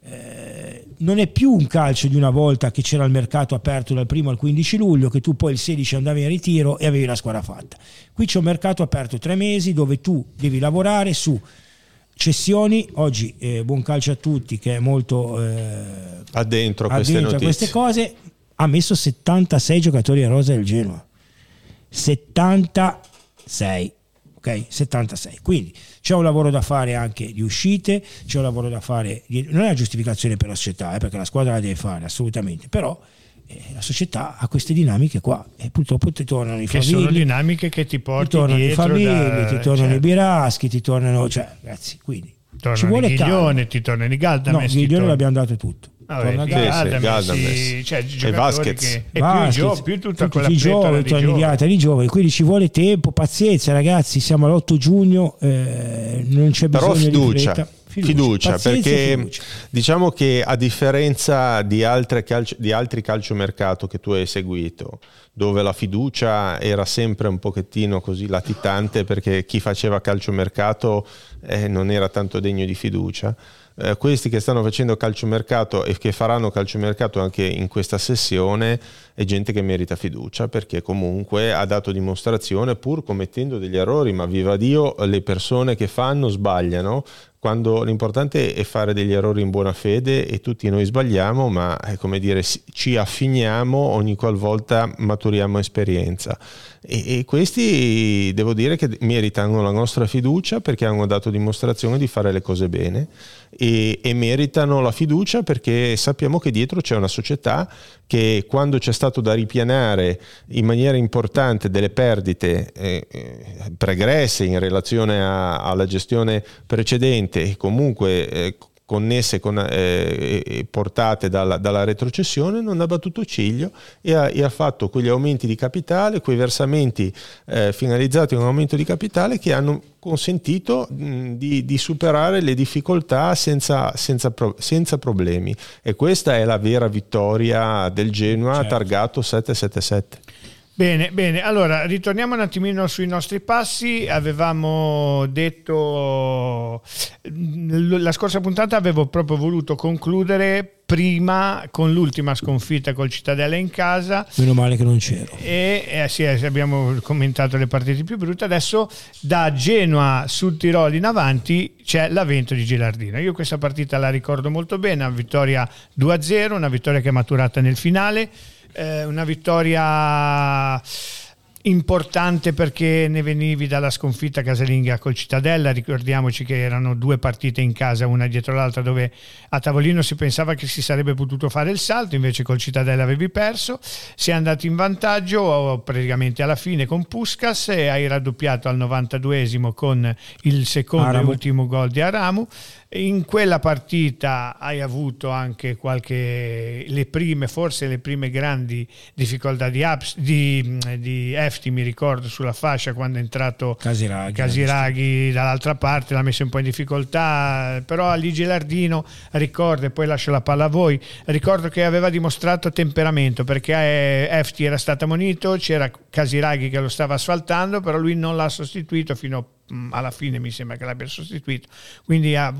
eh, non è più un calcio di una volta che c'era il mercato aperto dal 1 al 15 luglio, che tu poi il 16 andavi in ritiro e avevi la squadra fatta. Qui c'è un mercato aperto tre mesi dove tu devi lavorare su cessioni. Oggi eh, buon calcio a tutti che è molto eh, addentro, queste, a queste cose. Ha messo 76 giocatori a rosa del Genoa. 76 ok? 76. Quindi c'è un lavoro da fare anche di uscite, c'è un lavoro da fare, di, non è una giustificazione per la società, eh, perché la squadra la deve fare assolutamente, però eh, la società ha queste dinamiche qua e purtroppo ti tornano i che famigli. sono dinamiche che ti portano ti tornano i famigli, da, ti tornano certo. i biraschi, ti tornano, cioè ragazzi, quindi tornano ci vuole Ghiglione, ti tornano i Galdames. No, Ghiglione l'abbiamo dato tutto. Vabbè, sì, Galdames, sì, cioè, e Vasquez che, e Vasquez, più, gio, più tutta quella giovani, di giovani. di giovani, quindi ci vuole tempo, pazienza ragazzi, siamo all'8 giugno, eh, non c'è bisogno Però fiducia. di Fiducia, fiducia perché fiducia. diciamo che a differenza di, calcio, di altri calciomercato che tu hai seguito, dove la fiducia era sempre un pochettino così latitante perché chi faceva calciomercato eh, non era tanto degno di fiducia, eh, questi che stanno facendo calciomercato e che faranno calciomercato anche in questa sessione è gente che merita fiducia perché comunque ha dato dimostrazione pur commettendo degli errori, ma viva Dio le persone che fanno sbagliano, quando l'importante è fare degli errori in buona fede e tutti noi sbagliamo, ma è come dire ci affiniamo ogni qualvolta maturiamo esperienza. E, e, questi devo dire che meritano la nostra fiducia perché hanno dato dimostrazione di fare le cose bene e, e meritano la fiducia perché sappiamo che dietro c'è una società che quando c'è stato da ripianare in maniera importante delle perdite eh, eh pregresse in relazione a, alla gestione precedente e comunque eh, connesse con, eh, portate dalla, dalla, retrocessione, non ha battuto ciglio e ha, e ha, fatto quegli aumenti di capitale, quei versamenti eh, finalizzati a un aumento di capitale che hanno consentito mh, di, di, superare le difficoltà senza, senza, pro, senza, problemi. E questa è la vera vittoria del Genoa certo. targato 777. Bene, bene, allora ritorniamo un attimino sui nostri passi. Avevamo detto la scorsa puntata avevo proprio voluto concludere prima con l'ultima sconfitta col Cittadella in casa. Meno male che non c'ero. E eh, sì, eh, abbiamo commentato le partite più brutte. Adesso da Genoa sul Tirolo in avanti c'è l'avvento di Gilardino. Io questa partita la ricordo molto bene, una vittoria 2-0, una vittoria che è maturata nel finale eh, una vittoria importante perché ne venivi dalla sconfitta casalinga col Cittadella, ricordiamoci che erano due partite in casa una dietro l'altra dove a tavolino si pensava che si sarebbe potuto fare il salto, invece col Cittadella avevi perso, sei andato in vantaggio praticamente alla fine con Puskas e hai raddoppiato al 92esimo con il secondo Aramu. e ultimo gol di Aramu in quella partita hai avuto anche qualche, le prime, forse le prime grandi difficoltà di, ups, di, di Efti, mi ricordo, sulla fascia quando è entrato Casiraghi, Casiraghi dall'altra parte, l'ha messo un po' in difficoltà, però lì Gilardino ricordo, e poi lascio la palla a voi, ricordo che aveva dimostrato temperamento perché eh, Efti era stato ammonito, c'era Casiraghi che lo stava asfaltando, però lui non l'ha sostituito fino a alla fine mi sembra che l'abbia sostituito, quindi a,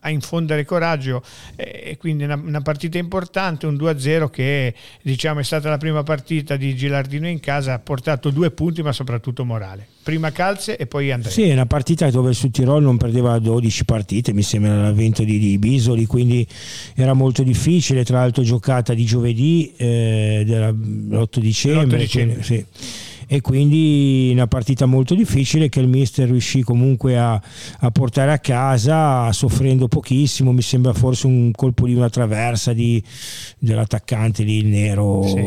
a infondere coraggio e quindi una, una, partita importante, un 2-0 che diciamo è stata la prima partita di Gilardino in casa, ha portato due punti ma soprattutto morale. Prima Calze e poi Andrea. Sì, è una partita dove il Sud Tirol non perdeva 12 partite, mi sembra l'avvento di, di Bisoli, quindi era molto difficile, tra l'altro giocata di giovedì eh, dell'8 dicembre. 8 dicembre. Quindi, sì e quindi una partita molto difficile che il mister riuscì comunque a, a portare a casa soffrendo pochissimo mi sembra forse un colpo di una traversa di, dell'attaccante lì il nero sì,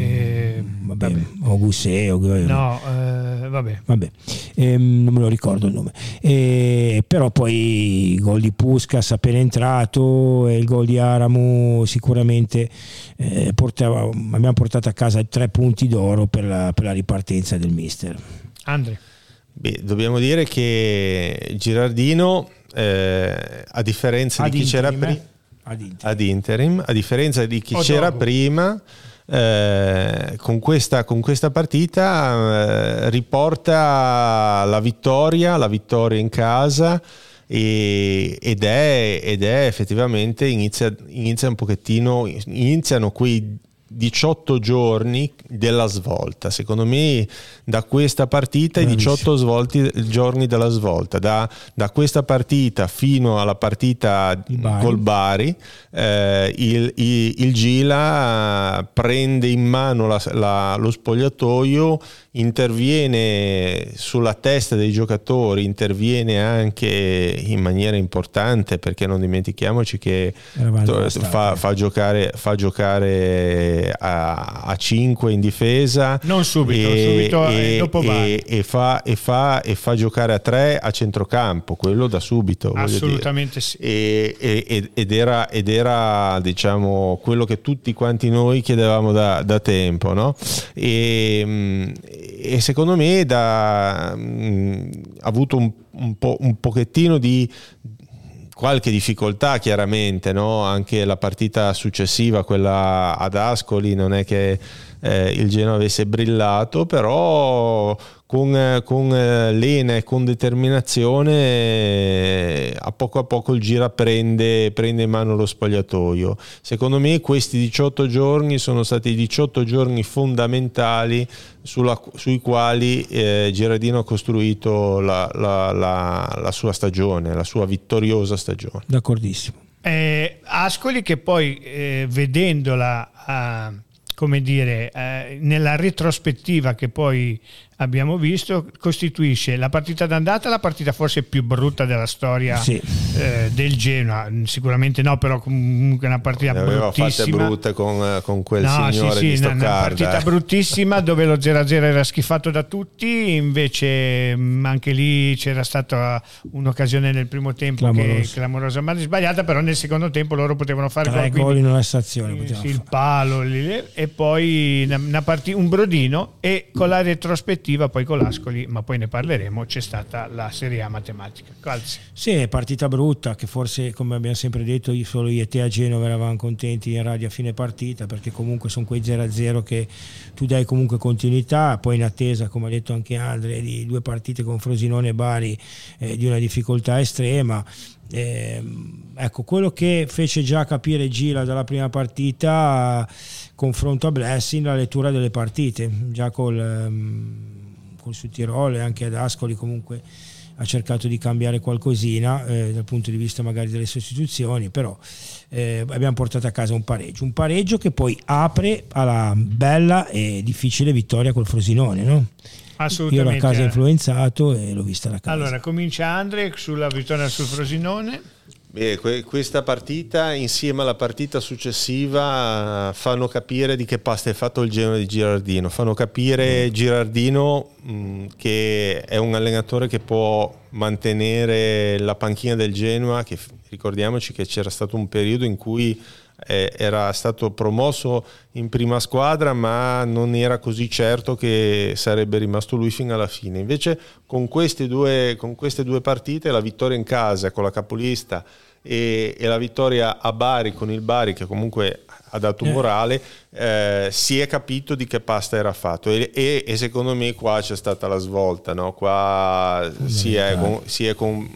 eh, vabbè, vabbè. Oguse, Oguse, no eh, vabbè, vabbè. Eh, non me lo ricordo il nome eh, però poi il gol di Puskas appena entrato e il gol di Aramu sicuramente eh, portava, abbiamo portato a casa tre punti d'oro per la, per la ripartenza del mister. Andre. Beh, dobbiamo dire che Girardino, eh, a differenza ad di chi interim, c'era prima, ad, ad, interim, a differenza di chi o c'era dopo. prima, eh, con, questa, con, questa, partita eh, riporta la vittoria, la vittoria in casa e, ed, è, ed, è, effettivamente inizia, inizia un pochettino iniziano quei 18 giorni della svolta. Secondo me da questa partita i 18 svolti, giorni della svolta, da, da, questa partita fino alla partita Bari. col Bari, eh, il, il, il, Gila prende in mano la, la, lo spogliatoio, interviene sulla testa dei giocatori, interviene anche in maniera importante perché non dimentichiamoci che fa, fa, giocare, fa giocare a, a 5 in difesa. Non subito, e, subito e, dopo e, e, fa, e, fa, e fa giocare a 3 a centrocampo, quello da subito. Assolutamente sì. ed, era, ed era diciamo quello che tutti quanti noi chiedevamo da, da tempo. No? E, e secondo me da, mh, ha avuto un, un, po', un pochettino di qualche difficoltà chiaramente, no? anche la partita successiva, quella ad Ascoli, non è che eh, il Genoa avesse brillato, però con, con eh, lena e con determinazione a poco a poco il Gira prende, prende, in mano lo spogliatoio. Secondo me questi 18 giorni sono stati 18 giorni fondamentali sulla, sui quali eh, Giradino ha costruito la, la, la, la, sua stagione, la sua vittoriosa stagione. D'accordissimo. Eh, Ascoli che poi eh, vedendola... Uh, come dire, eh, nella retrospettiva che poi abbiamo visto, costituisce la partita d'andata la partita forse più brutta della storia sì. eh, del Genoa. Sicuramente no, però comunque una partita ne aveva bruttissima. fatte brutte con, con quel no, signore sì, sì, una, una partita bruttissima dove lo 0-0 era schifato da tutti, invece mm, anche lì c'era stata un'occasione nel primo tempo Clamoroso. che clamorosa, ma sbagliata, però nel secondo tempo loro potevano fare tre gol in una stazione. Sì, il palo lì, e poi una, una partita, un brodino e con la retrospettiva prospettiva, poi con l'Ascoli, ma poi ne parleremo, c'è stata la Serie A matematica. Calzi. Sì, è partita brutta, che forse come abbiamo sempre detto solo io e te a Genova eravamo contenti in radio a fine partita, perché comunque sono quei 0-0 che tu dai comunque continuità, poi in attesa, come ha detto anche Andre, di due partite con Frosinone e Bari eh, di una difficoltà estrema. Eh, ecco, quello che fece già capire Gila dalla prima partita, confronto a Blessing, la lettura delle partite, già col, um, col Sud-Tirol e anche ad Ascoli comunque ha cercato di cambiare qualcosina eh, dal punto di vista magari delle sostituzioni, però eh, abbiamo portato a casa un pareggio, un pareggio che poi apre alla bella e difficile vittoria col Frosinone, no? Assolutamente. Io ero a casa influenzato e l'ho vista da casa. Allora, comincia Andre sulla vittoria sul Frosinone. Beh, questa partita insieme alla partita successiva fanno capire di che pasta è fatto il Genoa di Girardino, fanno capire mm. Girardino mh, che è un allenatore che può mantenere la panchina del Genoa, che ricordiamoci che c'era stato un periodo in cui eh, era stato promosso in prima squadra ma non era così certo che sarebbe rimasto lui fino alla fine. Invece con queste due, con queste due partite, la vittoria in casa con la capolista e, e, la vittoria a Bari con il Bari che comunque ha dato eh. morale, eh, si è capito di che pasta era fatto e, e, e secondo me qua c'è stata la svolta, no? qua si è, si è con,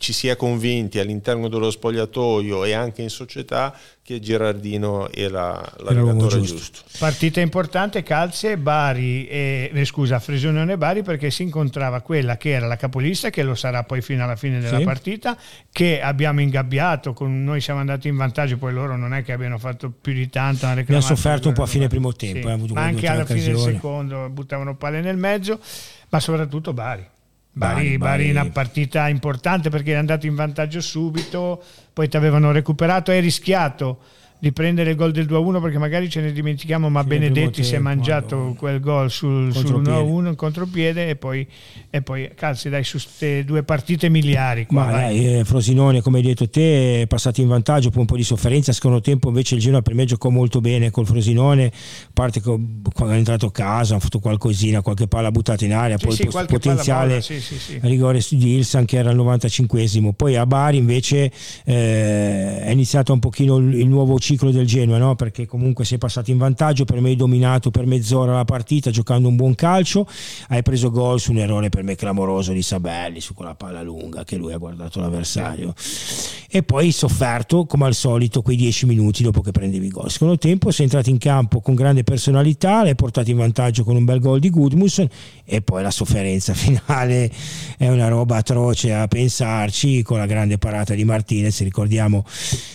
ci si è convinti all'interno dello spogliatoio e anche in società che Gerardino era l'allenatore giusto. giusto. Partita importante, Calze, Bari, e, eh, scusa, Fresonione Bari perché si incontrava quella che era la capolista, che lo sarà poi fino alla fine della sì. partita, che abbiamo ingabbiato, con noi siamo andati in vantaggio, poi loro non è che abbiano fatto più di tanto. Abbiamo sofferto un po' a fine primo tempo. Sì. Eh, ma anche alla fine del secondo buttavano palle nel mezzo, ma soprattutto Bari. Bari, Bari, Bari una partita importante perché è andato in vantaggio subito, poi ti avevano recuperato, hai rischiato di prendere il gol del 2-1 perché magari ce ne dimentichiamo ma Benedetti si è mangiato quando... quel gol sul, sul 1-1 in contropiede e poi, e poi calzi dai su queste due partite miliari qua, ma dai, eh, Frosinone come hai detto te è passato in vantaggio poi un po' di sofferenza secondo tempo invece il Genoa per me giocò molto bene col Frosinone a parte che quando è entrato a casa hanno fatto qualcosina qualche palla buttata in aria sì, poi sì, il potenziale sì, sì, rigore di Ilsan che era al 95esimo poi a Bari invece eh, è iniziato un pochino il, il nuovo ciclo ciclo del Genoa, no? perché comunque sei passato in vantaggio, per me hai dominato per mezz'ora la partita giocando un buon calcio, hai preso gol su un errore per me clamoroso di Sabelli su quella palla lunga che lui ha guardato l'avversario e poi sofferto come al solito quei dieci minuti dopo che prendevi gol. Secondo tempo sei entrato in campo con grande personalità, l'hai portato in vantaggio con un bel gol di Gudmundsson e poi la sofferenza (laughs) finale è una roba atroce a pensarci con la grande parata di Martinez, ricordiamo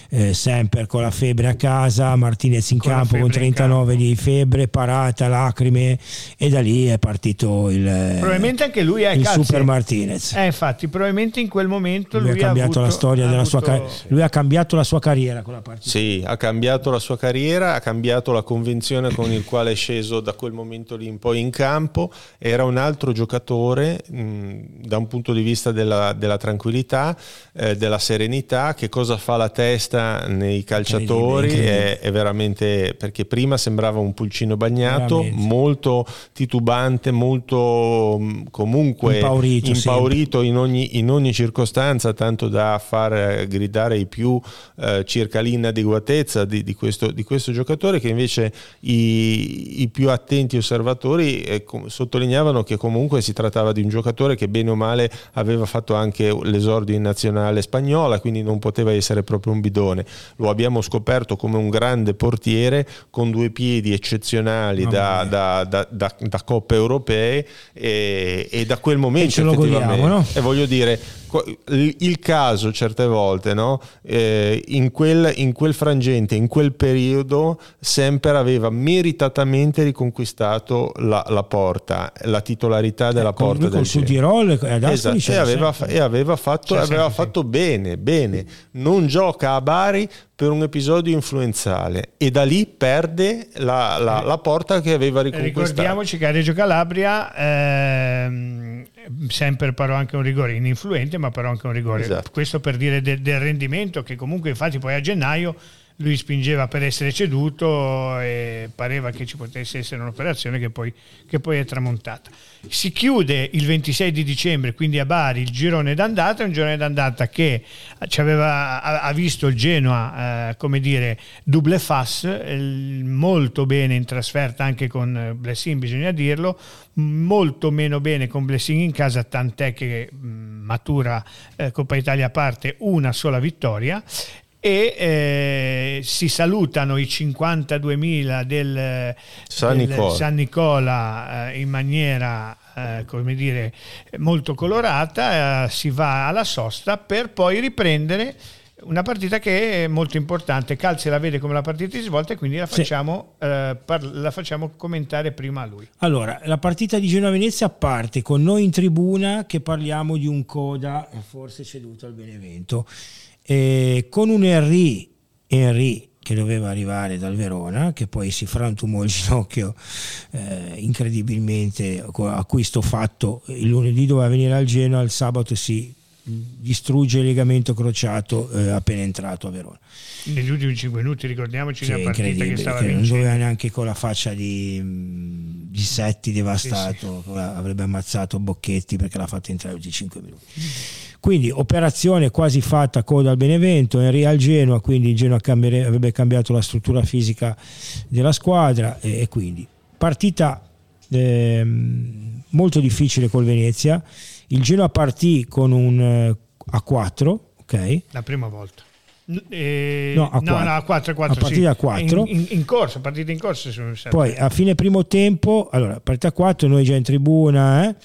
eh, sempre con la febbre a casa, Martinez in con campo con 39 campo. di febbre, parata, lacrime e da lì è partito il, probabilmente anche lui è il super Martinez. Eh, infatti, probabilmente in quel momento lui, lui ha cambiato avuto, la storia della sua sì. lui ha cambiato la sua carriera con la partita. Sì, ha cambiato la sua carriera, ha cambiato la convinzione con il quale è sceso da quel momento lì in poi in campo, era un altro giocatore mh, da un punto di vista della, della tranquillità, eh, della serenità, che cosa fa la testa nei calciatori è, è, veramente perché prima sembrava un pulcino bagnato, veramente. molto titubante, molto comunque impaurito, impaurito in, ogni, in, ogni, circostanza, tanto da far gridare i più eh, circa l'inadeguatezza di, di, questo, di, questo, giocatore che invece i, i più attenti osservatori eh, sottolineavano che comunque si trattava di un giocatore che bene o male aveva fatto anche l'esordio in nazionale spagnola, quindi non poteva essere proprio un bidone. Lo abbiamo scoperto come un grande portiere con due piedi eccezionali da, da, da, da, coppe europee e, e, da quel momento e effettivamente. Godiamo, no? E voglio dire, il caso certe volte no? eh, in, quel, in, quel, frangente, in quel periodo, Semper aveva meritatamente riconquistato la, la porta, la titolarità della eh, porta del Sud Tirol esatto, e, aveva, e aveva, fatto, aveva fatto bene, bene. Non gioca a Bari per un episodio influenzale e da lì perde la, la, la porta che aveva riconquistato. Ricordiamoci che a Reggio Calabria ehm, sempre però anche un rigore ininfluente ma però anche un rigore. Esatto. Questo per dire de, del rendimento che comunque infatti poi a gennaio lui spingeva per essere ceduto e pareva che ci potesse essere un'operazione che poi, che poi è tramontata. Si chiude il 26 di dicembre, quindi a Bari, il girone d'andata, un girone d'andata che aveva, ha visto il Genoa, eh, come dire, double fas, molto bene in trasferta anche con Blessing, bisogna dirlo, molto meno bene con Blessing in casa, tant'è che matura eh, Coppa Italia a parte una sola vittoria e eh, si salutano i 52.000 del San Nicola, San Nicola eh, in maniera eh, come dire molto colorata, eh, si va alla sosta per poi riprendere una partita che è molto importante. Calze la vede come la partita di svolta e quindi la facciamo, sì. eh, par- la facciamo commentare prima a lui. Allora, la partita di Genoa-Venezia parte con noi in tribuna che parliamo di un coda forse ceduto al Benevento eh, con un Henry, Henry che doveva arrivare dal Verona, che poi si frantumò il ginocchio eh, incredibilmente, acquisto fatto il lunedì doveva venire al Genoa, il sabato si distrugge il legamento crociato eh, appena entrato a Verona. Negli ultimi 5 minuti ricordiamoci sì, una partita che stava che non doveva neanche con la faccia di, di Setti devastato, sì, sì. avrebbe ammazzato Bocchetti perché l'ha fatta entrare tutti i 5 minuti. Quindi operazione quasi fatta coda al Benevento, Henry al Genoa, quindi il Genoa avrebbe cambiato la struttura fisica della squadra e, e quindi partita eh, molto difficile col Venezia. Il Genoa partì con un eh, A4, ok? La prima volta. Eh, no, a 4, no, no, a 4, 4 a partita sì. 4 in, in, in, corso, partita in corso poi a fine primo tempo allora partita 4 noi già in tribuna eh,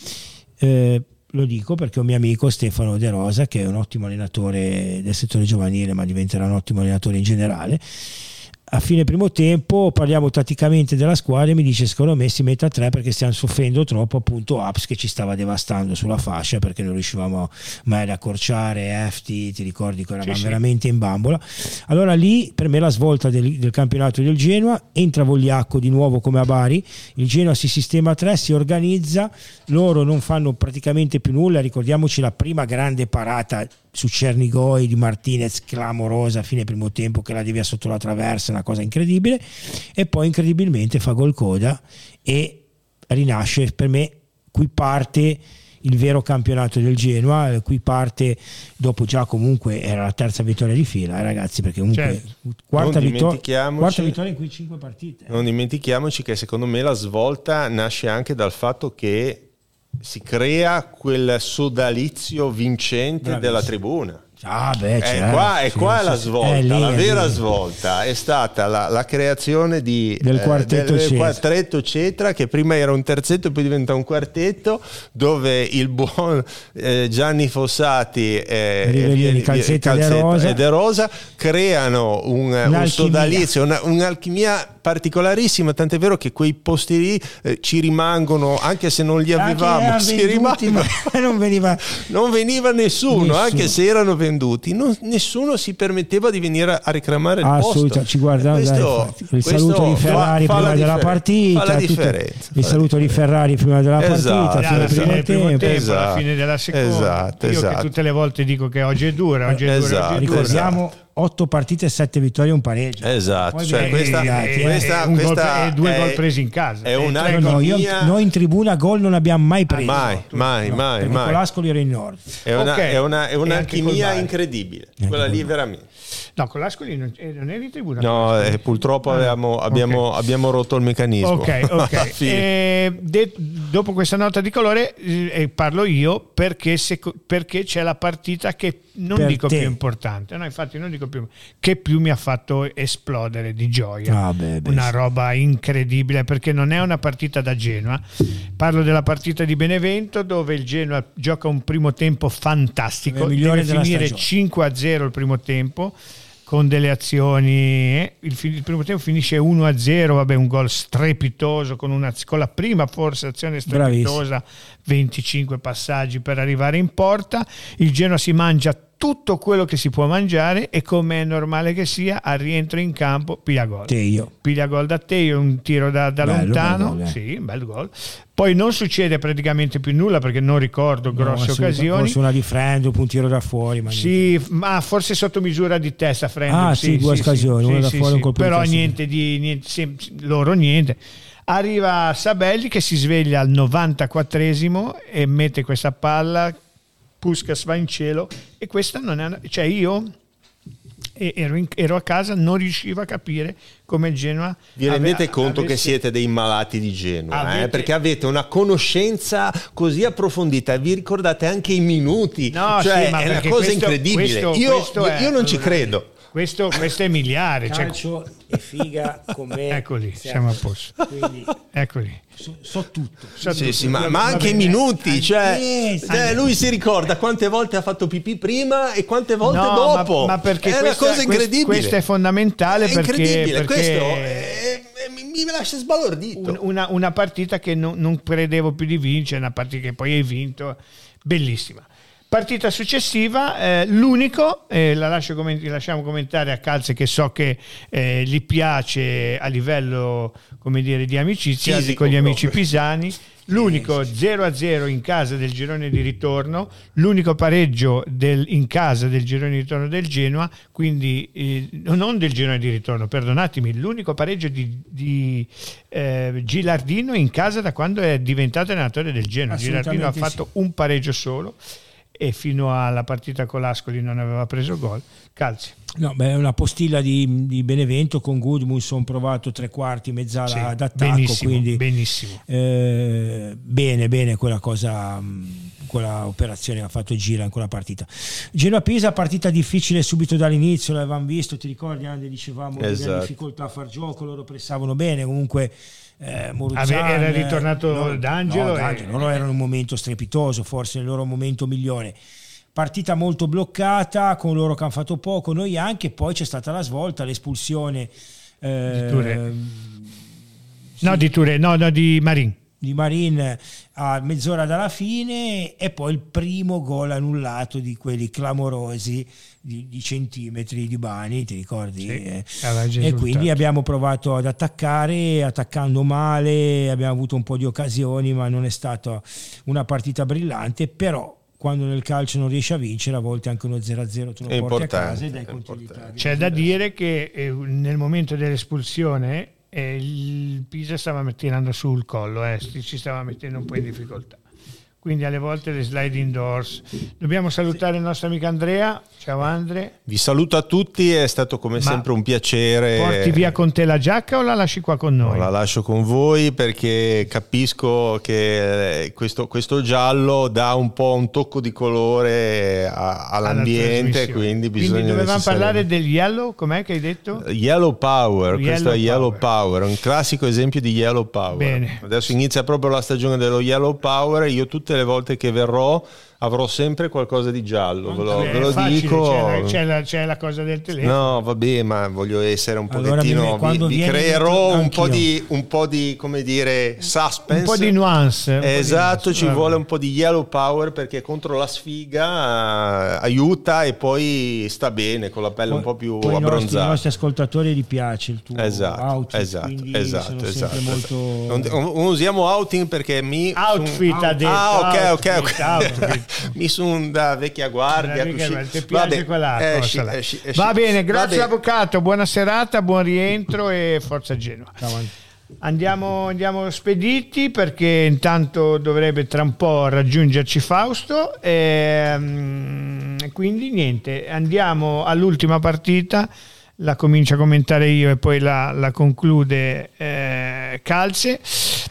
eh, lo dico perché un mio amico Stefano De Rosa, che è un ottimo allenatore del settore giovanile, ma diventerà un ottimo allenatore in generale, a fine primo tempo parliamo tatticamente della squadra e mi dice secondo me si mette a tre perché stiamo soffrendo troppo appunto Aps che ci stava devastando sulla fascia perché non riuscivamo mai ad accorciare Efti ti ricordi che eravamo sì, veramente in bambola. Allora lì per me la svolta del, del, campionato del Genoa entra Vogliacco di nuovo come a Bari il Genoa si sistema a tre si organizza loro non fanno praticamente più nulla ricordiamoci la prima grande parata su Cernigoi di Martinez clamorosa a fine primo tempo che la devia sotto la traversa, una cosa incredibile e poi incredibilmente fa gol coda e rinasce per me qui parte il vero campionato del Genoa, qui parte dopo già comunque era la terza vittoria di fila, eh, ragazzi, perché comunque certo. quarta, vittor- quarta, vittoria in cui cinque partite. Non dimentichiamoci che secondo me la svolta nasce anche dal fatto che si crea quel sodalizio vincente Bravissimo. della tribuna. Ah beh, certo, è qua, è sì, qua sì, la svolta, lì, la vera svolta è stata la, la creazione di, del quartetto, eh, del, del quartetto Cetra che prima era un terzetto e poi diventa un quartetto dove il buon eh, Gianni Fossati eh, e, Calzetta, Calzetta De Rosa. e De Rosa creano un, un sodalizio, una, un'alchimia particolarissima, tant'è vero che quei posti lì eh, ci rimangono, anche se non li avevamo, si rimangono. (laughs) Non veniva, non veniva nessuno, nessuno, anche se erano venduti, non, nessuno si permetteva di venire a reclamare il Assolutamente, ci guarda, questo, dai, il saluto di Ferrari fa, fa prima della partita, fa differenza, il saluto di Ferrari prima della esatto, partita, esatto, fine primo tempo, esatto, alla fine della seconda. Esatto, Io esatto. che tutte le volte dico che oggi è dura, oggi è dura, oggi è dura. Ricordiamo 8 partite, 7 vittorie e un pareggio. Esatto, cioè questa, è, questa, è, questa gol, due gol presi in casa. È un'alchimia... no, io, noi in tribuna gol non abbiamo mai preso. Mai, mai, no, mai. mai. L'Ascoli era in nord. È, una, okay. è, una, è un'alchimia incredibile, quella lì veramente. No, con l'Ascoli non, eh, non eri in tribuna. No, eh, purtroppo ah, abbiamo, abbiamo, okay. abbiamo, rotto il meccanismo. Ok, (laughs) ok. eh, de, dopo questa nota di colore eh, parlo io perché, se, perché, c'è la partita che non dico te. più importante, no, infatti non dico più, che più mi ha fatto esplodere di gioia. Ah, beh, beh, una roba incredibile perché non è una partita da Genoa. Parlo della partita di Benevento dove il Genoa gioca un primo tempo fantastico, deve finire 5 a 0 il primo tempo con delle azioni. Eh, il, il, primo tempo finisce 1-0, vabbè, un gol strepitoso con, una, con la prima forse azione strepitosa, Bravissimo. 25 passaggi per arrivare in porta. Il Genoa si mangia tutto quello che si può mangiare e come è normale che sia al rientro in campo piglia gol. Teio. Piglia gol da Teio, un tiro da, da Bello, lontano, bel gol, eh. sì, un bel gol. Poi non succede praticamente più nulla perché non ricordo grosse No, occasioni. Forse una di Friend, un tiro da fuori. Ma niente. Sì, ma forse sotto misura di testa, Friend. Ah, sì, due occasioni, una da fuori un colpo Però niente di niente, sem- loro niente. Arriva Sabelli che si sveglia al 94esimo e mette questa palla, Puskas va in cielo e questa non è cioè io ero, in- ero a casa, non riuscivo a capire come il Genoa Vi rendete ave- conto che avesse- siete dei malati di Genova, Avete- eh? perché avete una conoscenza così approfondita, vi ricordate anche i minuti, No, cioè sì, è una cosa questo- incredibile. questo- io, questo io- è- io non ci credo. Questo, questo è miliare, cioè, Calcio e figa con me. (laughs) Eccoli, siamo a posto. Quindi eccoli. so, so tutto. So Sì, tutto. sì, ma, ma anche i minuti, cioè, cioè, lui si ricorda quante volte ha fatto pipì prima e quante volte No, dopo. Ma, ma perché è una questa, cosa quest- incredibile. Questo è fondamentale È perché, incredibile, perché questo è- è- mi, mi lascia sbalordito. un- una, una partita che non, non credevo più di vincere, una partita che poi hai vinto, bellissima. Partita successiva, eh, l'unico, eh, la lascio comment- lasciamo commentare a Calze che so che eh, gli piace a livello come dire, di amicizia Fisico con gli amici proprio. pisani. L'unico 0-0 in casa del girone di ritorno, l'unico pareggio del- in casa del girone di ritorno del Genoa, quindi eh, non del girone di ritorno, perdonatemi, l'unico pareggio di, di, eh, Gilardino in casa da quando è diventato allenatore del Genoa. Gilardino ha fatto un pareggio solo e fino alla partita con l'Ascoli non aveva preso gol. Calci. No, beh, è una postilla di, di Benevento con Goodmunson provato tre quarti, mezz'ala Sì, d'attacco, benissimo, quindi benissimo. eh, bene, bene quella cosa, mh, quella operazione che ha fatto Gira in quella partita. Genoa-Pisa, partita difficile subito dall'inizio, l'avevamo visto, ti ricordi Ande, dicevamo che Esatto. aveva difficoltà a far gioco, loro pressavano bene, comunque eh, Moruzzan, Ave- era eh, ritornato D'Angelo no, e- D'Angelo, loro erano un momento strepitoso, forse nel loro momento migliore. Partita molto bloccata, con loro che hanno fatto poco, noi anche, poi c'è stata la svolta, l'espulsione eh, Di Touré. No, di Touré, no, no, di Marin. di Marin a mezz'ora dalla fine e poi il primo gol annullato di quelli clamorosi di, di centimetri di Bani, ti ricordi? Sì, Eh, e quindi abbiamo provato ad attaccare, attaccando male, abbiamo avuto un po' di occasioni, ma non è stata una partita brillante, però quando nel calcio non riesci a vincere, a volte anche uno 0-0 tu lo È porti a casa e dai è continuità. importante. C'è da dire che eh, nel momento dell'espulsione il Pisa stava tirando su il collo, eh, ci stava mettendo un po' in difficoltà. Quindi alle volte le sliding doors. Dobbiamo salutare il nostro amico Andrea. Ciao Andre. Vi saluto a tutti, è stato come Ma sempre un piacere. Porti via con te la giacca o la lasci qua con noi? La lascio con voi perché capisco che eh, questo, questo giallo dà un po' un tocco di colore a- Alla all'ambiente, quindi bisogna dovevamo necessariamente- parlare del yellow, com'è che hai detto? Yellow Power, questo Yellow è Yellow Power. Power, un classico esempio di Yellow Power. Bene. Adesso inizia proprio la stagione dello Yellow Power io tutte le volte che verrò avrò sempre qualcosa di giallo, ve lo, Eh, ve lo facile, dico. C'è la, c'è la- c'è la cosa del telefono. No, vabbè, ma voglio essere un Allora, pochettino. mi- quando vi, vi creerò un po, di, un po' di, come dire, suspense. Un po' di nuance. po' di Esatto, nuance. ci Vabbè. vuole un po' di yellow power perché contro la sfiga eh, aiuta e poi sta bene con la pelle un po' più Poi ai nostri, ai abbronzata. nostri ascoltatori gli piace il tuo Esatto, outfit, esatto, quindi esatto, sono esatto, esatto. molto... Non, non usiamo outing perché mi Outfit son- ha detto. Ah, ok, ok, outfit, ok. outfit. (laughs) mi sono da vecchia guardia. Così. ti piace Vabbè, quella esci, cosa là. esci, esci. Va bene, grazie Va bene. avvocato, buona serata, buon rientro e forza Antonio. Andiamo, andiamo spediti perché intanto dovrebbe tra un po' raggiungerci Fausto e mm, quindi niente, andiamo all'ultima partita, la comincio a commentare io e poi la, la conclude eh, Calze,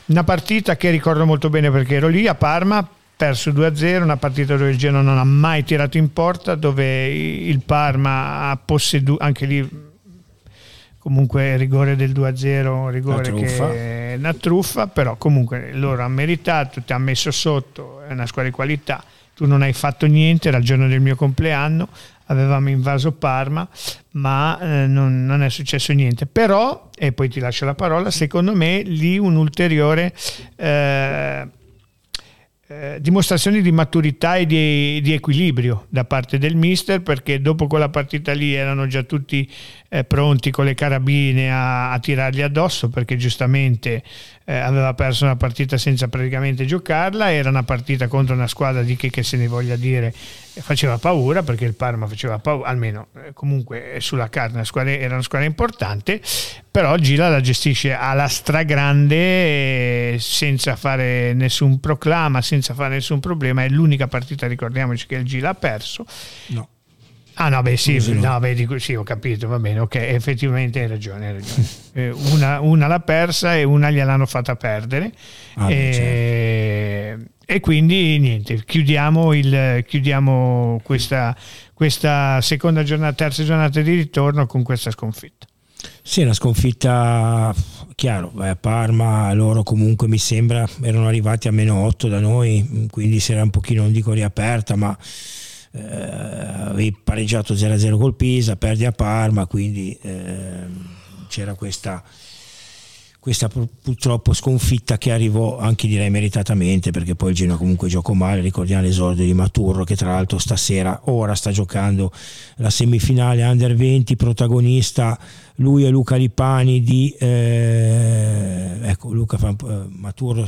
una partita che ricordo molto bene perché ero lì a Parma, perso 2-0, una partita dove il Genoa non ha mai tirato in porta, dove il Parma ha posseduto, anche lì comunque rigore del 2-0, rigore Una truffa. che è una truffa, però comunque loro hanno meritato, ti ha messo sotto, è una squadra di qualità, tu non hai fatto niente, era il giorno del mio compleanno, avevamo invaso Parma, ma eh, non, non è successo niente. Però, e poi ti lascio la parola, secondo me lì un ulteriore... eh, eh, dimostrazioni di maturità e di, di, equilibrio da parte del mister perché dopo quella partita lì erano già tutti eh, pronti con le carabine a, a, tirargli addosso perché giustamente eh, aveva perso una partita senza praticamente giocarla era una partita contro una squadra di che, che se ne voglia dire faceva paura perché il Parma faceva paura almeno eh, comunque sulla carta una squadra, era una squadra importante però Gila la gestisce alla stragrande senza fare nessun proclama senza fare nessun problema. È l'unica partita, ricordiamoci, che il Gila ha perso. No. Ah no, beh sì, no, beh, dico, sì, ho capito, va bene, ok, effettivamente hai ragione, hai ragione. (laughs) Eh, una, una, l'ha persa e una gliel'hanno fatta perdere. Ah, e, certo. e, quindi niente, chiudiamo, il, chiudiamo questa, questa seconda giornata, terza giornata di ritorno con questa sconfitta. Sì, una sconfitta, chiaro, a Parma loro comunque mi sembra erano arrivati a meno 8 da noi, quindi si era un pochino, non dico riaperta, ma eh, avevi pareggiato 0-0 col Pisa, perdi a Parma, quindi eh, c'era questa questa purtroppo sconfitta che arrivò anche direi meritatamente perché poi il Genoa comunque giocò male ricordiamo l'esordio di Maturro che tra l'altro stasera ora sta giocando la semifinale under 20 protagonista lui e Luca Lipani di eh, ecco Luca eh, Maturro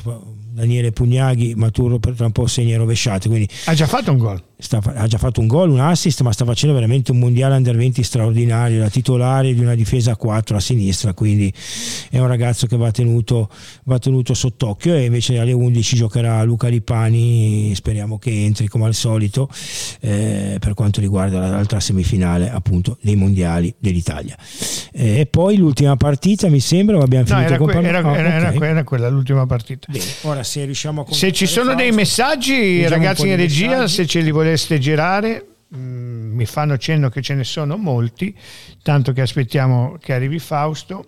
Daniele Pugnaghi Maturro tra un po' segna rovesciate quindi ha già fatto un gol sta, ha già fatto un gol, un assist, ma sta facendo veramente un mondiale under 20 straordinario, la titolare di una difesa a 4 a sinistra, quindi è un ragazzo che va tenuto, va tenuto sott'occhio e invece alle 11 giocherà Luca Lipani, speriamo che entri come al solito eh, per quanto riguarda l'altra semifinale appunto dei mondiali dell'Italia. Eh, e poi l'ultima partita mi sembra, abbiamo finito no, era, que- era, era, okay. era, quella l'ultima partita. Bene, ora se riusciamo a Se ci sono dei messaggi ragazzi in regia, messaggi. se ce li volete vorreste girare, mm, mi fanno cenno che ce ne sono molti, tanto che aspettiamo che arrivi Fausto.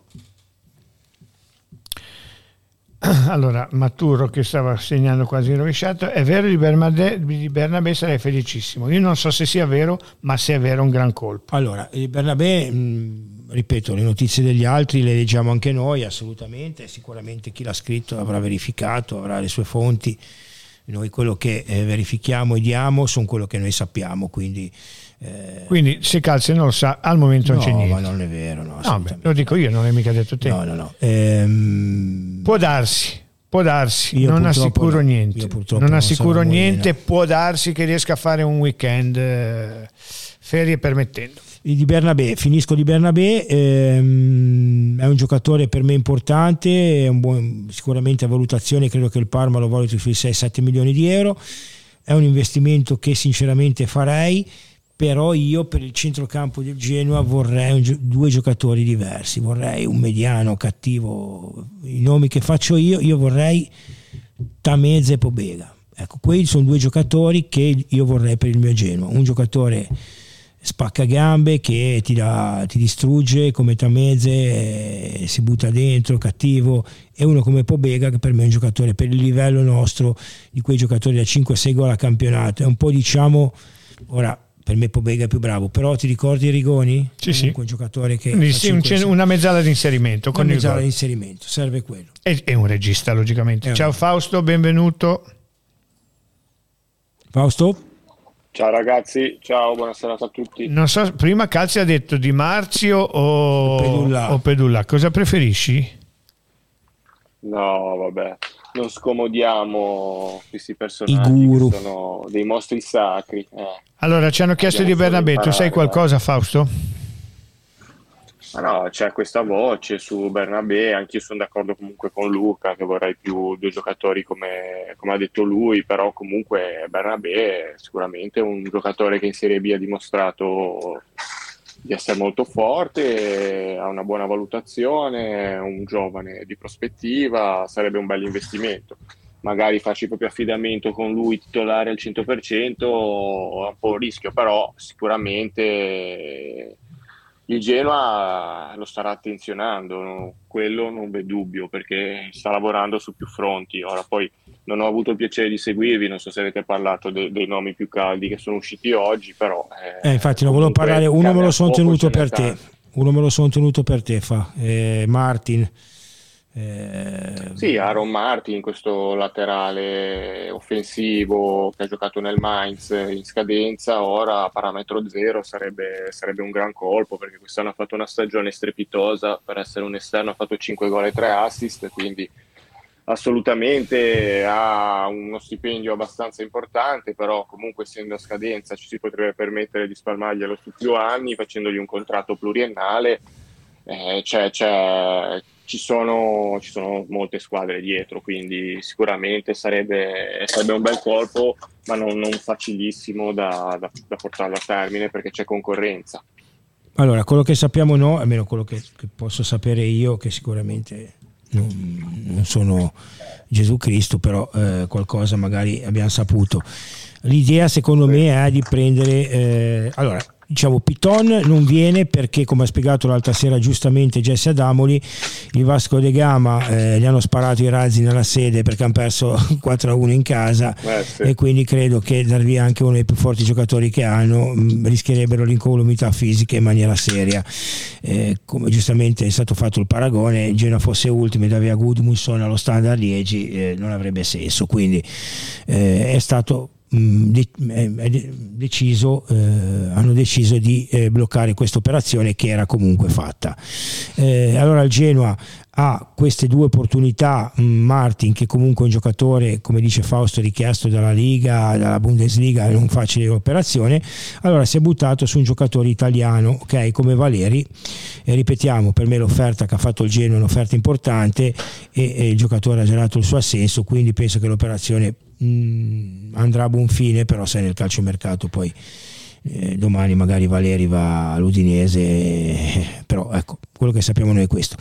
(clears throat) Allora, Maturo che stava segnando quasi in rovesciato, è vero di, Bernabé, di Bernabé sarei felicissimo. Io non so se sia vero, ma se è vero è un gran colpo. Allora, Bernabé, mh, mm, ripeto, le notizie degli altri le leggiamo anche noi, assolutamente, sicuramente chi l'ha scritto avrà verificato, avrà le sue fonti noi quello che eh, verifichiamo e diamo sono quello che noi sappiamo, quindi... Eh, quindi se Calze non lo sa, al momento no, non c'è niente. ma non è vero, no, no beh, lo dico io, non l'hai mica detto te. No, no, no. Ehm... Può darsi, può darsi, io non assicuro no, niente. Non, non assicuro niente, può darsi che riesca a fare un weekend, eh, ferie permettendo di Bernabé, finisco di Bernabé, ehm, è un giocatore per me importante, buon, sicuramente a valutazione credo che il Parma lo valuti sui 6-7 milioni di euro, è un investimento che sinceramente farei, però io per il centrocampo del Genoa vorrei un, due giocatori diversi, vorrei un mediano cattivo, i nomi che faccio io, io vorrei Tameze e Pobega. Ecco, quelli sono due giocatori che io vorrei per il mio Genoa, un giocatore spacca gambe che ti, da, ti distrugge come Tameze, eh, si butta dentro, cattivo, e uno come Pobega che per me è un giocatore per il livello nostro di quei giocatori da 5-6 gol a campionato, è un po' diciamo, ora per me Pobega è più bravo, però ti ricordi Rigoni? Sì, sì. un giocatore che... Sì, una mezzala di inserimento. Una mezzala di inserimento, serve quello. E, e un regista logicamente. Ciao Fausto, benvenuto. Fausto? Ciao ragazzi, ciao, buonasera a tutti. Non so, prima Calzi ha detto Di Marzio o Pedulla. o Pedulla. Cosa preferisci? No, vabbè, non scomodiamo questi personaggi che sono dei mostri sacri. Eh. Allora, ci hanno chiesto Abbiamo di Bernabé, tu sai qualcosa Fausto? Ma no, c'è questa voce su Bernabé, anch'io sono d'accordo comunque con Luca che vorrei più due giocatori come, come ha detto lui, però comunque Bernabé è sicuramente un giocatore che in Serie B ha dimostrato di essere molto forte, ha una buona valutazione, è un giovane di prospettiva, sarebbe un bel investimento. Magari farci proprio affidamento con lui titolare al 100% è un po' un rischio, però sicuramente il Genoa lo starà attenzionando, quello non v'è dubbio perché sta lavorando su più fronti. Ora poi non ho avuto il piacere di seguirvi, non so se avete parlato de- dei nomi più caldi che sono usciti oggi, però... Eh, eh, infatti non volevo parlare, uno me lo sono tenuto per te, uno me lo sono tenuto per te, fa, eh, Martin. Eh, sì, Aaron Martin, questo laterale offensivo che ha giocato nel Mainz in scadenza, ora a parametro zero sarebbe, sarebbe un gran colpo perché quest'anno ha fatto una stagione strepitosa, per essere un esterno ha fatto 5 gol e 3 assist, quindi assolutamente ha uno stipendio abbastanza importante, però comunque essendo a scadenza ci si potrebbe permettere di spalmarglielo su più anni facendogli un contratto pluriennale. Eh, c'è, c'è, ci sono, ci sono, molte squadre dietro, quindi sicuramente sarebbe, sarebbe un bel colpo, ma non, non facilissimo da, da, da, portarlo a termine perché c'è concorrenza. Allora, quello che sappiamo no, almeno quello che, che posso sapere io, che sicuramente non, non sono Gesù Cristo, però eh, qualcosa magari abbiamo saputo. L'idea secondo me è di prendere... Eh, allora, diciamo Piton non viene perché come ha spiegato l'altra sera giustamente Jesse Adamoli il Vasco de Gama eh, gli hanno sparato i razzi nella sede perché hanno perso (laughs) 4-1 in casa eh, sì. e quindi credo che dar via anche uno dei più forti giocatori che hanno mh, mm, rischierebbero l'incolumità fisica in maniera seria eh, come giustamente è stato fatto il paragone Genoa fosse ultimo e da via Gudmundsson allo standard Liegi eh, non avrebbe senso quindi eh, è stato deciso, eh, hanno deciso di eh, bloccare questa operazione che era comunque fatta. Eh, allora il Genoa ha queste due opportunità, Martin che comunque è un giocatore, come dice Fausto, richiesto dalla Liga, dalla Bundesliga, non facile operazione, allora si è buttato su un giocatore italiano, ok, come Valeri, e ripetiamo, per me l'offerta che ha fatto il Genoa è un'offerta importante e, e il giocatore ha girato il suo assenso, quindi penso che l'operazione mh, andrà a buon fine, però sai nel calciomercato poi eh, domani magari Valeri va all'Udinese, eh, però ecco, quello che sappiamo noi è questo.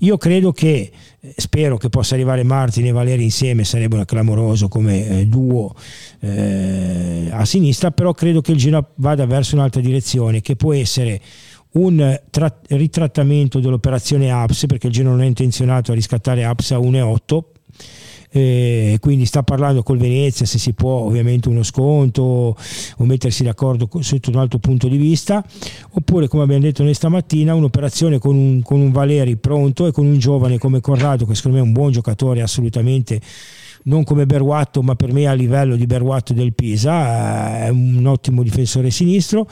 Io credo che, eh, spero che possa arrivare Martin e Valeri insieme, sarebbe clamoroso come eh, duo eh, a sinistra, però credo che il Genoa vada verso un'altra direzione che può essere un tra- ritrattamento dell'operazione APS perché il Genoa non è intenzionato a riscattare APS a 1,8 eh, quindi sta parlando col Venezia se si può ovviamente uno sconto o mettersi d'accordo sotto un altro punto di vista. Oppure come abbiamo detto noi stamattina un'operazione con un, con un Valeri pronto e con un giovane come Corrado che secondo me è un buon giocatore assolutamente non come Berguatto ma per me a livello di Berguatto del Pisa è un ottimo difensore sinistro.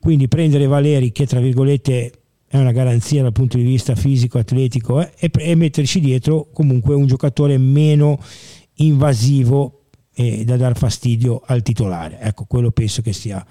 Quindi prendere Valeri che tra virgolette è una garanzia dal punto di vista fisico, atletico eh, e, e, metterci dietro comunque un giocatore meno invasivo e da dar fastidio al titolare. Ecco, quello penso che sia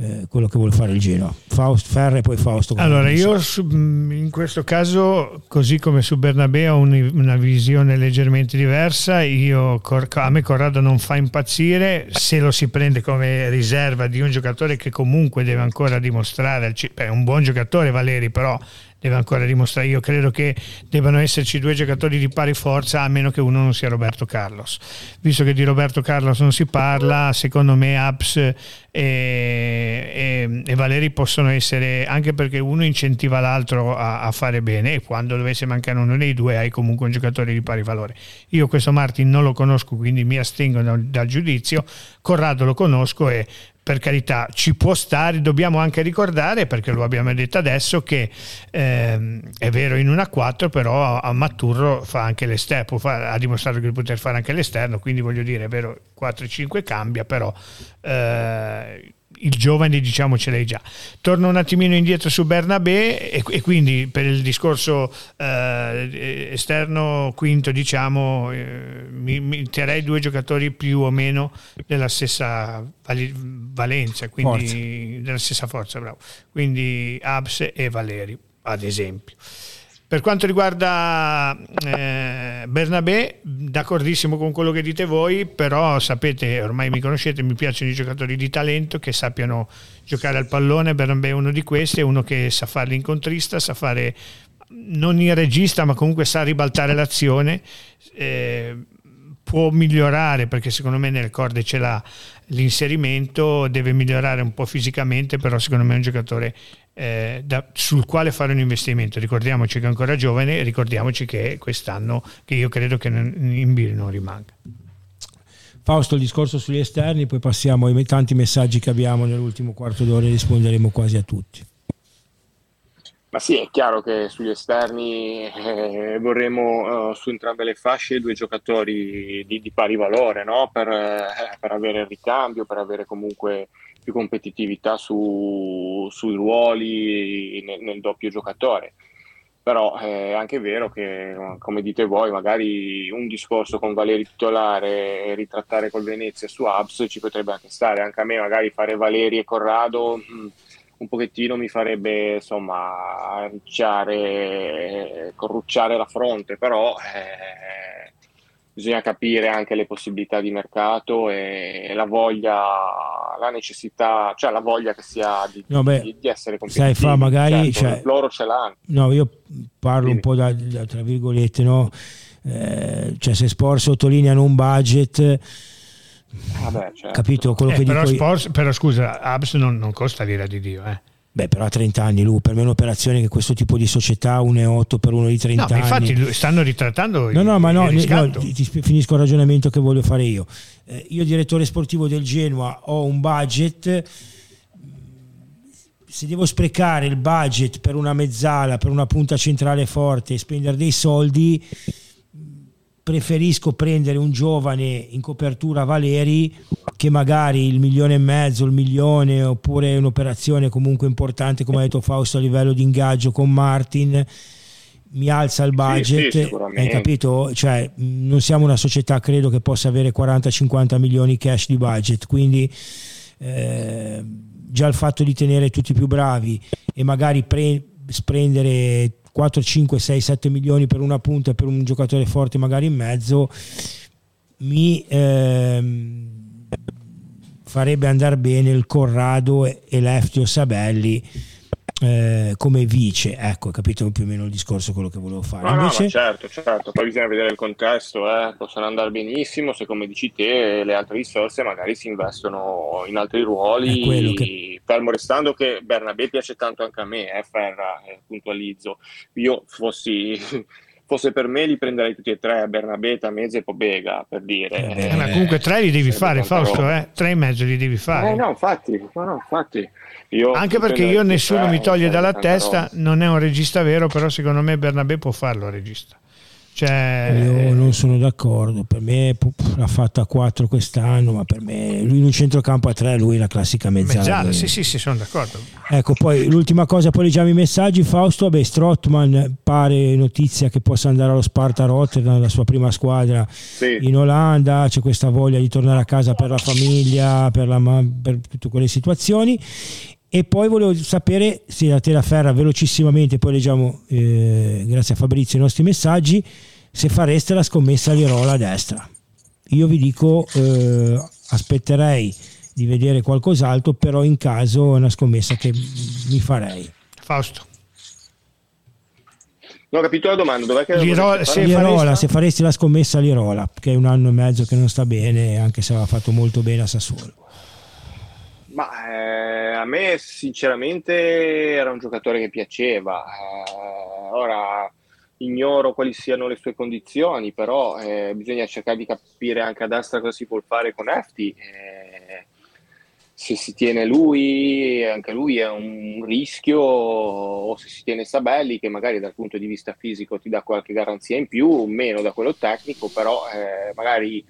eh, quello che vuole fare il Genoa. Faust, Ferre e poi Fausto. Allora, io su, mm, in questo caso, così come su Bernabé, ho un, una visione leggermente diversa. Io, a me Corrado non fa impazzire se lo si prende come riserva di un giocatore che comunque deve ancora dimostrare. È un buon giocatore, Valeri, però deve ancora dimostrare. Io credo che debbano esserci due giocatori di pari forza, a meno che uno non sia Roberto Carlos. Visto che di Roberto Carlos non si parla, secondo me Abs e, e, e Valeri possono essere, anche perché uno incentiva l'altro a, a, fare bene e quando dovesse mancare uno dei due hai comunque un giocatore di pari valore. Io questo Martin non lo conosco, quindi mi astengo dal, dal giudizio. Corrado lo conosco e per carità ci può stare, dobbiamo anche ricordare, perché lo abbiamo detto adesso, che ehm, è vero in una 4, però a Matturro fa anche l'esterno, ha dimostrato di poter fare anche l'esterno, quindi voglio dire, è vero, 4-5 cambia, però eh, il giovane diciamo ce l'hai già. Torno un attimino indietro su Bernabé e, e quindi per il discorso eh, esterno quinto diciamo eh, mi, mi terrei due giocatori più o meno della stessa vali, valenza, quindi forza. della stessa forza, bravo. Quindi Abse e Valeri ad esempio. Per quanto riguarda eh, Bernabé, d'accordissimo con quello che dite voi, però sapete, ormai mi conoscete, mi piacciono i giocatori di talento che sappiano giocare al pallone. Bernabé è uno di questi, è uno che sa fare l'incontrista, sa fare non il regista, ma comunque sa ribaltare l'azione. Eh, può migliorare perché secondo me nelle corde ce l'ha l'inserimento, deve migliorare un po' fisicamente, però secondo me è un giocatore eh, da, sul quale fare un investimento. Ricordiamoci che è ancora giovane e ricordiamoci che quest'anno che io credo che in Bill non rimanga. Fausto, il discorso sugli esterni, poi passiamo ai tanti messaggi che abbiamo nell'ultimo quarto d'ora e risponderemo quasi a tutti. Ma sì, è chiaro che sugli esterni eh, vorremmo uh, su entrambe le fasce due giocatori di, di pari valore, no? per, eh, per, avere il ricambio, per avere comunque più competitività su, sui ruoli nel, nel, doppio giocatore. Però è anche vero che, come dite voi, magari un discorso con Valeri titolare e ritrattare col Venezia su Abs ci potrebbe anche stare. Anche a me magari fare Valeri e Corrado... Mh, mm, un pochettino mi farebbe insomma arricciare, corrucciare la fronte, però eh, bisogna capire anche le possibilità di mercato e la voglia, la necessità, cioè la voglia che si ha di, no, beh, di, di essere competitivi. Sai, fa magari, certo, cioè, loro ce l'hanno. No, io parlo Quindi. un po' da, da, tra virgolette, no? Eh, cioè se Sport sottolineano un budget Ah beh, certo. Capito quello eh, che però, dico Sports, però scusa, Abs non, non, costa l'ira di Dio, eh. Beh, però a 30 anni, lui, per me è un'operazione che questo tipo di società 1,8 per uno di 30 no, anni. Infatti stanno ritrattando No, il, no, ma no, no ti, ti, finisco il ragionamento che voglio fare io. Eh, io, direttore sportivo del Genoa, ho un budget. Se devo sprecare il budget per una mezzala, per una punta centrale forte e spendere dei soldi, preferisco prendere un giovane in copertura Valeri che magari il milione e mezzo, il milione oppure un'operazione comunque importante come ha detto Fausto a livello di ingaggio con Martin mi alza il budget, sì, sì, hai capito? Cioè, non siamo una società credo che possa avere 40-50 milioni cash di budget, quindi eh, già il fatto di tenere tutti più bravi e magari pre- prendere 4, 5, 6, 7 milioni per una punta e per un giocatore forte magari in mezzo mi ehm, farebbe andare bene il Corrado e, e l'Eftio Sabelli eh, come vice, ecco, capito più o meno il discorso quello che volevo fare. No, Invece... no, certo, certo, poi bisogna vedere il contesto, eh. possono andare benissimo se come dici te le altre risorse magari si investono in altri ruoli, che... fermo restando che Bernabé piace tanto anche a me, eh, Ferra, eh, puntualizzo, io fossi (laughs) fosse per me li prenderei tutti e tre, Bernabé, Tamese e Pobega, per dire. Eh, ma comunque tre li devi fare, Fausto, eh? tre e mezzo li devi fare. Eh, no, infatti, no, no, infatti. Io Anche perché io nessuno mi toglie dalla testa, non è un regista vero, però secondo me Bernabé può farlo regista. Cioè, Io non sono d'accordo, per me l'ha fatta a 4 quest'anno, ma per me lui in un centrocampo a 3, lui è la classica mezzala. Mezzala, sì, sì, sì, sono d'accordo. Ecco, poi l'ultima cosa, poi leggiamo i messaggi. Fausto, beh, Strottman pare notizia che possa andare allo Sparta Rotterdam, la sua prima squadra sì. in Olanda, c'è questa voglia di tornare a casa per la famiglia, per, la, per tutte quelle situazioni. E poi volevo sapere se la Tela Ferra velocissimamente, poi leggiamo eh, grazie a Fabrizio i nostri messaggi, se fareste la scommessa Lirola a destra. Io vi dico, eh, aspetterei di vedere qualcos'altro, però in caso è una scommessa che mi farei. Fausto. Non ho capito la domanda, dov'è che Lirola, se, Lirola, se faresti la scommessa Lirola, che è un anno e mezzo che non sta bene, anche se aveva fatto molto bene a Sassuolo. Ma eh, a me sinceramente era un giocatore che piaceva. Eh, ora ignoro quali siano le sue condizioni, però eh, bisogna cercare di capire anche a destra cosa si può fare con Efti. Eh, se si tiene lui, anche lui è un rischio, o se si tiene Sabelli, che magari dal punto di vista fisico ti dà qualche garanzia in più, meno da quello tecnico, però eh, magari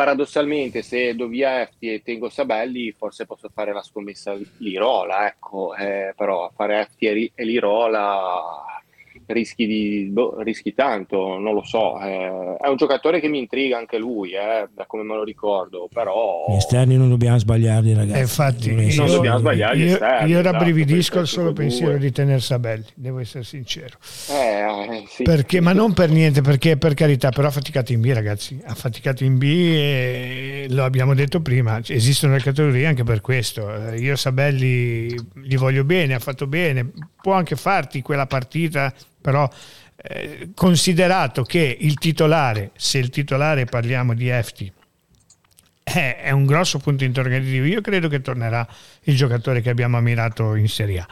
paradossalmente se do via Efti e tengo Sabelli forse posso fare la scommessa Lirola, ecco, eh, però fare Efti e Lirola rischi, di, boh, rischi tanto, non lo so. Eh, è un giocatore che mi intriga anche lui, eh, da come me lo ricordo, però... Gli esterni non dobbiamo sbagliarli, ragazzi. Eh, infatti, non io, dobbiamo sbagliare io, esterni, io esatto, rabbrividisco al solo pensiero di tenere Sabelli, devo essere sincero. Eh, eh, sì, perché, ma non per niente, perché per carità, però ha faticato in B, ragazzi. Ha faticato in B e lo abbiamo detto prima, esistono le categorie anche per questo. Io Sabelli gli voglio bene, ha fatto bene, può anche farti quella partita però eh, considerato che il titolare, se il titolare parliamo di Efti, è, è un grosso punto interrogativo, io credo che tornerà il giocatore che abbiamo ammirato in Serie A.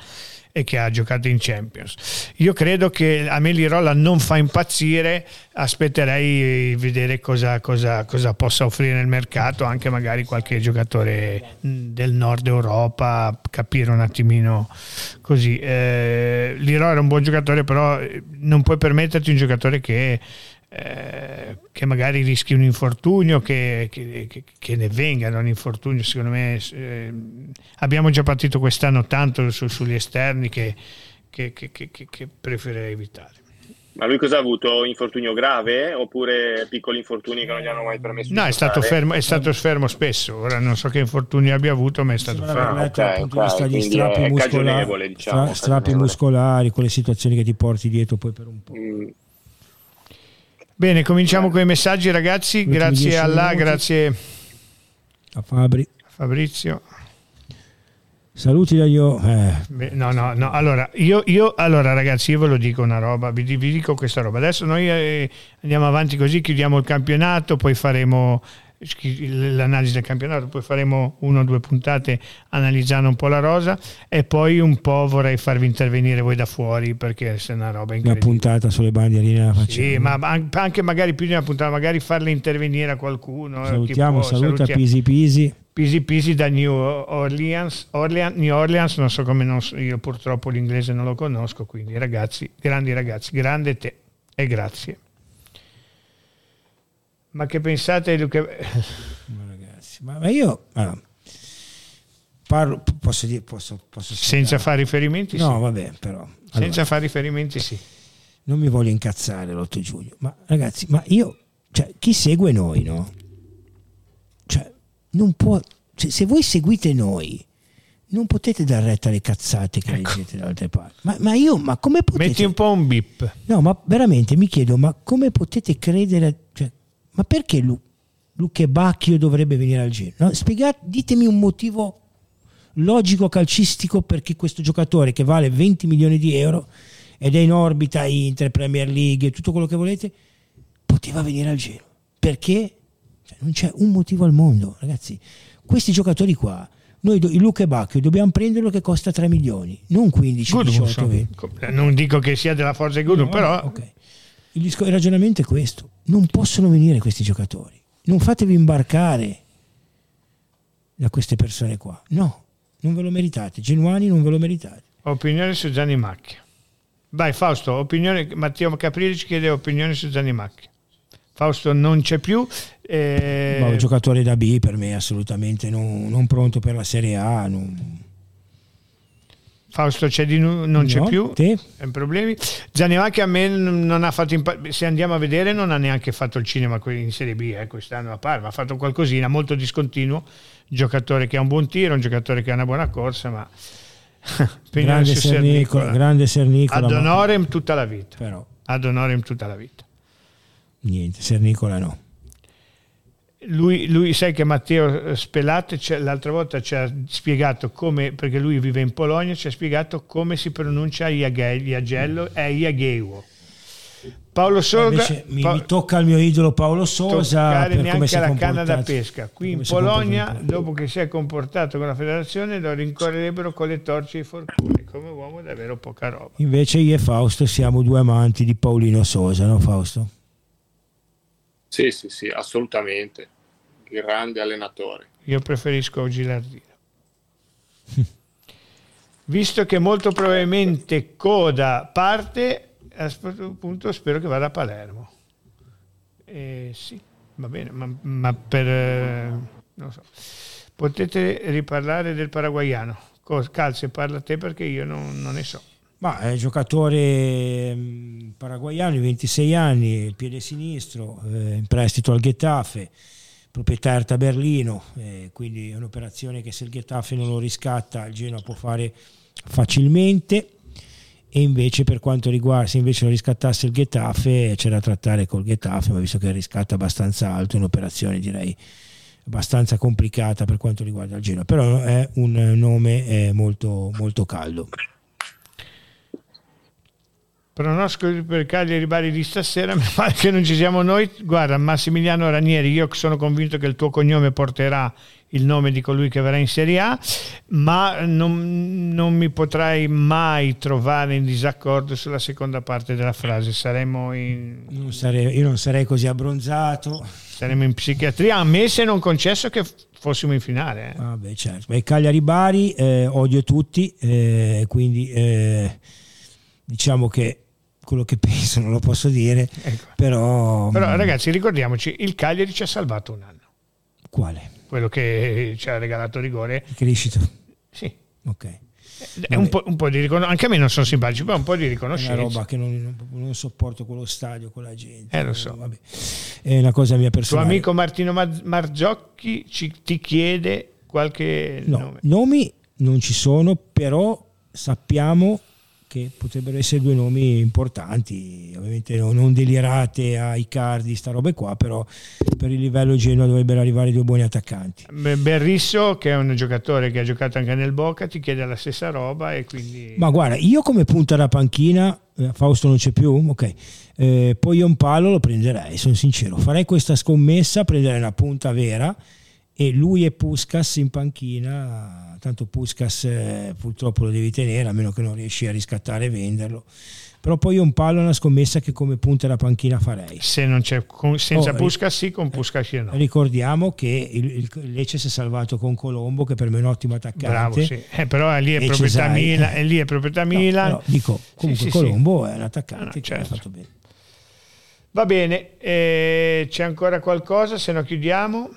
e che ha giocato in Champions. Io credo che a me Lirola non fa impazzire, aspetterei vedere cosa, cosa, cosa, possa offrire nel mercato, anche magari qualche giocatore del nord Europa, capire un attimino così. Eh, Lirola è un buon giocatore, però non puoi permetterti un giocatore che eh, che magari rischi un infortunio, che, che, che, ne venga un infortunio, secondo me eh, abbiamo già partito quest'anno tanto su, sugli esterni che, che, preferirei evitare. Ma lui cosa ha avuto? Infortunio grave oppure piccoli infortuni che non gli hanno mai permesso no, di No, è stato, fermo, è stato fermo spesso. Ora non so che infortuni abbia avuto, ma è stato sì, fermo. Ah, okay, dal punto okay, di vista di strappi, muscolari, diciamo, strappi muscolari, quelle situazioni che ti porti dietro poi per un po'. Mm Bene, cominciamo con i messaggi ragazzi. Grazie a Allah, grazie a Fabri. Fabrizio. Saluti da io. Eh. no, no, no. Allora, io, io, allora, ragazzi, io ve lo dico una roba, vi, vi dico questa roba. Adesso noi eh, andiamo avanti così, chiudiamo il campionato, poi faremo l'analisi del campionato, poi faremo una o due puntate analizzando un po' la rosa e poi un po' vorrei farvi intervenire voi da fuori perché se è una roba incredibile. Una puntata sulle bandierine la facciamo. Sì, ma anche magari più di una puntata, magari farle intervenire a qualcuno. Eh, salutiamo, può, saluta salutiamo. Pisi Pisi. Pisi Pisi da New Orleans, Orleans, New Orleans, non so come non so, io purtroppo l'inglese non lo conosco, quindi ragazzi, grandi ragazzi, grande te e grazie. Ma che pensate Luca? Ma ragazzi, ma, ma io allora, parlo, posso dire, posso, posso senza fare riferimenti? No, sì. vabbè, però. Senza allora, fare riferimenti, sì. Non mi voglio incazzare l'8 giugno, ma ragazzi, ma io, cioè, chi segue noi, no? Cioè, non può, cioè, se voi seguite noi, non potete dar retta alle cazzate che ecco. leggete da altre parti. Ma, ma, io, ma come potete... Metti un po' un bip. No, ma veramente mi chiedo, ma come potete credere... Cioè, ma perché Lu, Luque Bacchio dovrebbe venire al Genoa? No? Spiegate, ditemi un motivo logico calcistico perché questo giocatore che vale 20 milioni di euro ed è in orbita Inter, Premier League e tutto quello che volete, poteva venire al Genoa. Perché? Cioè, non c'è un motivo al mondo, ragazzi. Questi giocatori qua, noi il Luca Bacchio dobbiamo prenderlo che costa 3 milioni, non 15, Goodum, 18, 20. Non dico che sia della forza di Goodum, no, però... Okay. Il, ragionamento è questo non possono venire questi giocatori. Non fatevi imbarcare da queste persone qua. No, non ve lo meritate. Genuani non ve lo meritate. Opinione su Gianni Macchia. Vai Fausto, opinione, Matteo Caprilli ci chiede opinione su Gianni Macchia. Fausto non c'è più. Eh... un giocatore da B per me assolutamente non, non pronto per la Serie A. Non Fausto c'è di nu- non c'è più, te? problemi. Zanimacchi a me non ha fatto impa- se andiamo a vedere non ha neanche fatto il cinema in Serie B eh, quest'anno a Parma, ha fatto qualcosina molto discontinuo, giocatore che ha un buon tiro, un giocatore che ha una buona corsa, ma (laughs) grande Sernicola, grande Sernicola ad onorem tutta la vita. Però. Ad onorem tutta la vita. Niente, Sernicola no lui, lui, sai che Matteo Spelate l'altra volta ci ha spiegato come, perché lui vive in Polonia, ci ha spiegato come si pronuncia Iagello e Iagheuo. Paolo Sosa mi, pa- mi, tocca il mio idolo Paolo Sosa per neanche la canna da pesca qui in Polonia dopo che si è comportato con la federazione lo rincorrerebbero con le torce e i forconi come uomo davvero poca roba invece io e Fausto siamo due amanti di Paolino Sosa no Fausto? Sì, sì, sì, assolutamente. Grande allenatore. Io preferisco Gilardino. (laughs) Visto che molto probabilmente Coda parte, a questo punto spero che vada a Palermo. Eh, sì, va bene, ma, ma per... Eh, non so. Potete riparlare del paraguayano. Calze, parla te perché io non, non ne so. Ma è giocatore mm, paraguayano, 26 anni, piede sinistro, eh, in prestito al Getafe, proprietà Erta Berlino, eh, quindi è un'operazione che se il Getafe non lo riscatta il Genoa può fare facilmente. E invece per quanto riguarda se invece lo riscattasse il Getafe c'è da trattare col Getafe ma visto che il riscatto è abbastanza alto è un'operazione direi abbastanza complicata per quanto riguarda il Genoa. Però è un nome eh, molto, molto caldo Pronosco per Cagliari Bari di stasera, (laughs) mi pare che non ci siamo noi. Guarda, Massimiliano Ranieri, io sono convinto che il tuo cognome porterà il nome di colui che verrà in Serie A, ma non, non mi potrai mai trovare in disaccordo sulla seconda parte della frase. Saremo in... Non sarei, io non sarei così abbronzato. Saremo in psichiatria, a me se non concesso che fossimo in finale. Eh. Vabbè, certo. Beh, Cagliari Bari, eh, odio tutti, eh, quindi eh, diciamo che quello che (laughs) penso non lo posso dire, ecco. però... Però ragazzi ricordiamoci, il Cagliari ci ha salvato un anno. Quale? Quello che ci ha regalato rigore. Crescito? Sì. Ok. È un po', un po', di riconoscimento, anche a me non sono simpatici, però un po' di riconoscenza. È una roba che non, non, non sopporto quello stadio, con la gente. Eh, lo so. Vabbè. È una cosa mia personale. Tuo amico Martino Margiocchi ci, ti chiede qualche no, nome. Nomi non ci sono, però sappiamo che potrebbero essere due nomi importanti, ovviamente non delirate ai cardi, sta robe qua, però per il livello Genoa dovrebbero arrivare due buoni attaccanti. Berrisso, che è un giocatore che ha giocato anche nel Boca, ti chiede la stessa roba e quindi... Ma guarda, io come punta da panchina, eh, Fausto non c'è più, ok, eh, poi un palo lo prenderei, sono sincero, farei questa scommessa, prenderei una punta vera e lui e Puskas in panchina, tanto Puskas eh, purtroppo lo devi tenere a meno che non riesci a riscattare e venderlo. Però poi un palo è una scommessa che come punta da panchina farei. Se non c'è con, senza oh, Puskas sì, con Puskas no. Ricordiamo che il, il, Lecce si è salvato con Colombo che per me è un ottimo attaccante. Bravo, sì. Eh, però lì è proprietà Milan, eh. lì è proprietà Milan. No, dico, comunque sì, sì, Colombo è un attaccante no, che certo. fatto bene. Va bene, eh, c'è ancora qualcosa, se no chiudiamo.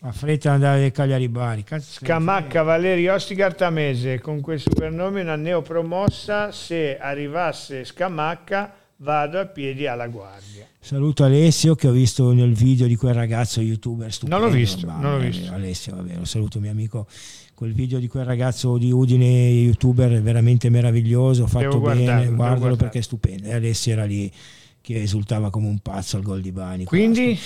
A fretta andare dai Cagliari Bari. Scamacca Valeri Ostigar Tamese con quel supernome una neopromossa. Se arrivasse Scamacca vado a piedi alla guardia. Saluto Alessio che ho visto nel video di quel ragazzo youtuber stupendo. Non l'ho visto, non l'ho visto. Alessio, vabbè, lo saluto mio amico. Quel video di quel ragazzo di Udine, youtuber, è veramente meraviglioso, fatto bene, guardalo perché è stupendo. E Alessio era lì che esultava come un pazzo al gol di Bani. Quindi...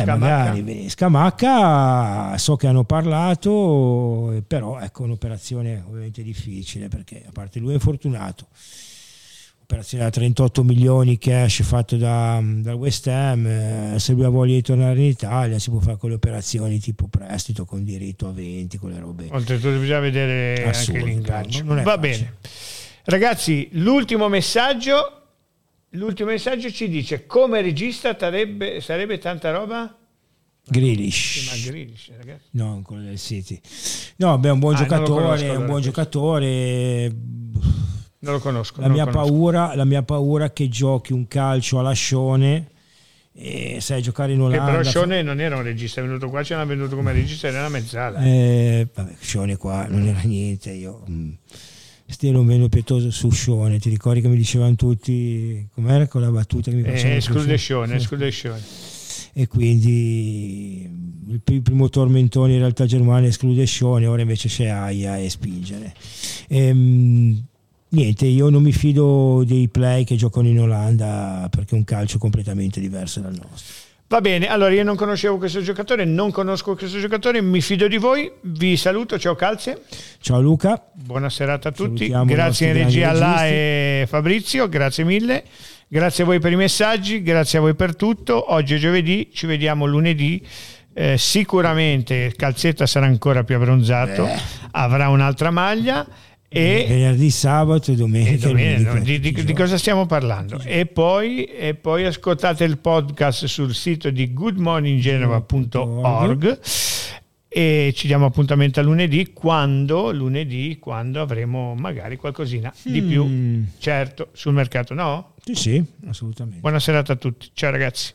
Eh, magari Scamacca so che hanno parlato, però ecco un'operazione ovviamente difficile perché a parte lui è infortunato. Operazione da 38 milioni cash fatto da, dal West Ham, eh, se lui ha voglia di tornare in Italia si può fare quelle operazioni tipo prestito con diritto a 20, quelle robe. Oltretutto bisogna vedere Assurdo, anche l'ingaggio. Va facile. bene. Ragazzi, l'ultimo messaggio L'ultimo messaggio ci dice come regista sarebbe, sarebbe tanta roba? Grealish. Ma Grealish, ragazzi. No, quello del City. No, beh, un buon ah, giocatore, un buon giocatore. Non lo conosco. La, non mia lo conosco. Paura, la mia paura è che giochi un calcio alla Scione e sai giocare in Olanda. Che però Scione non era un regista, è venuto qua, ce l'ha venuto come regista, era una mezzala. Eh, vabbè, Scione qua non era niente, io... Mh mm stile un meno pietoso su Scione, ti ricordi che mi dicevano tutti com'era con la battuta che mi facevano? Eh, esclude Scione, esclude Scione. E quindi il primo tormentone in realtà germano esclude Scione, ora invece c'è Aia e spingere. Ehm, niente, io non mi fido dei play che giocano in Olanda perché è un calcio completamente diverso dal nostro. Va bene, allora io non conoscevo questo giocatore, non conosco questo giocatore, mi fido di voi, vi saluto, ciao Calze. Ciao Luca. Buona serata a tutti, Salutiamo grazie in regia là e Fabrizio, grazie mille. Grazie a voi per i messaggi, grazie a voi per tutto. Oggi è giovedì, ci vediamo lunedì. Eh, sicuramente Calzetta sarà ancora più abbronzato, Beh. avrà un'altra maglia e venerdì, sabato e domenica. E domenica di, di, di, cosa stiamo parlando? E poi, e poi, ascoltate il podcast sul sito di goodmorninggenova.org e ci diamo appuntamento a lunedì quando, lunedì quando avremo magari qualcosina di più, mm. certo, sul mercato, no? Sì, sì, assolutamente. Buona serata a tutti, ciao ragazzi.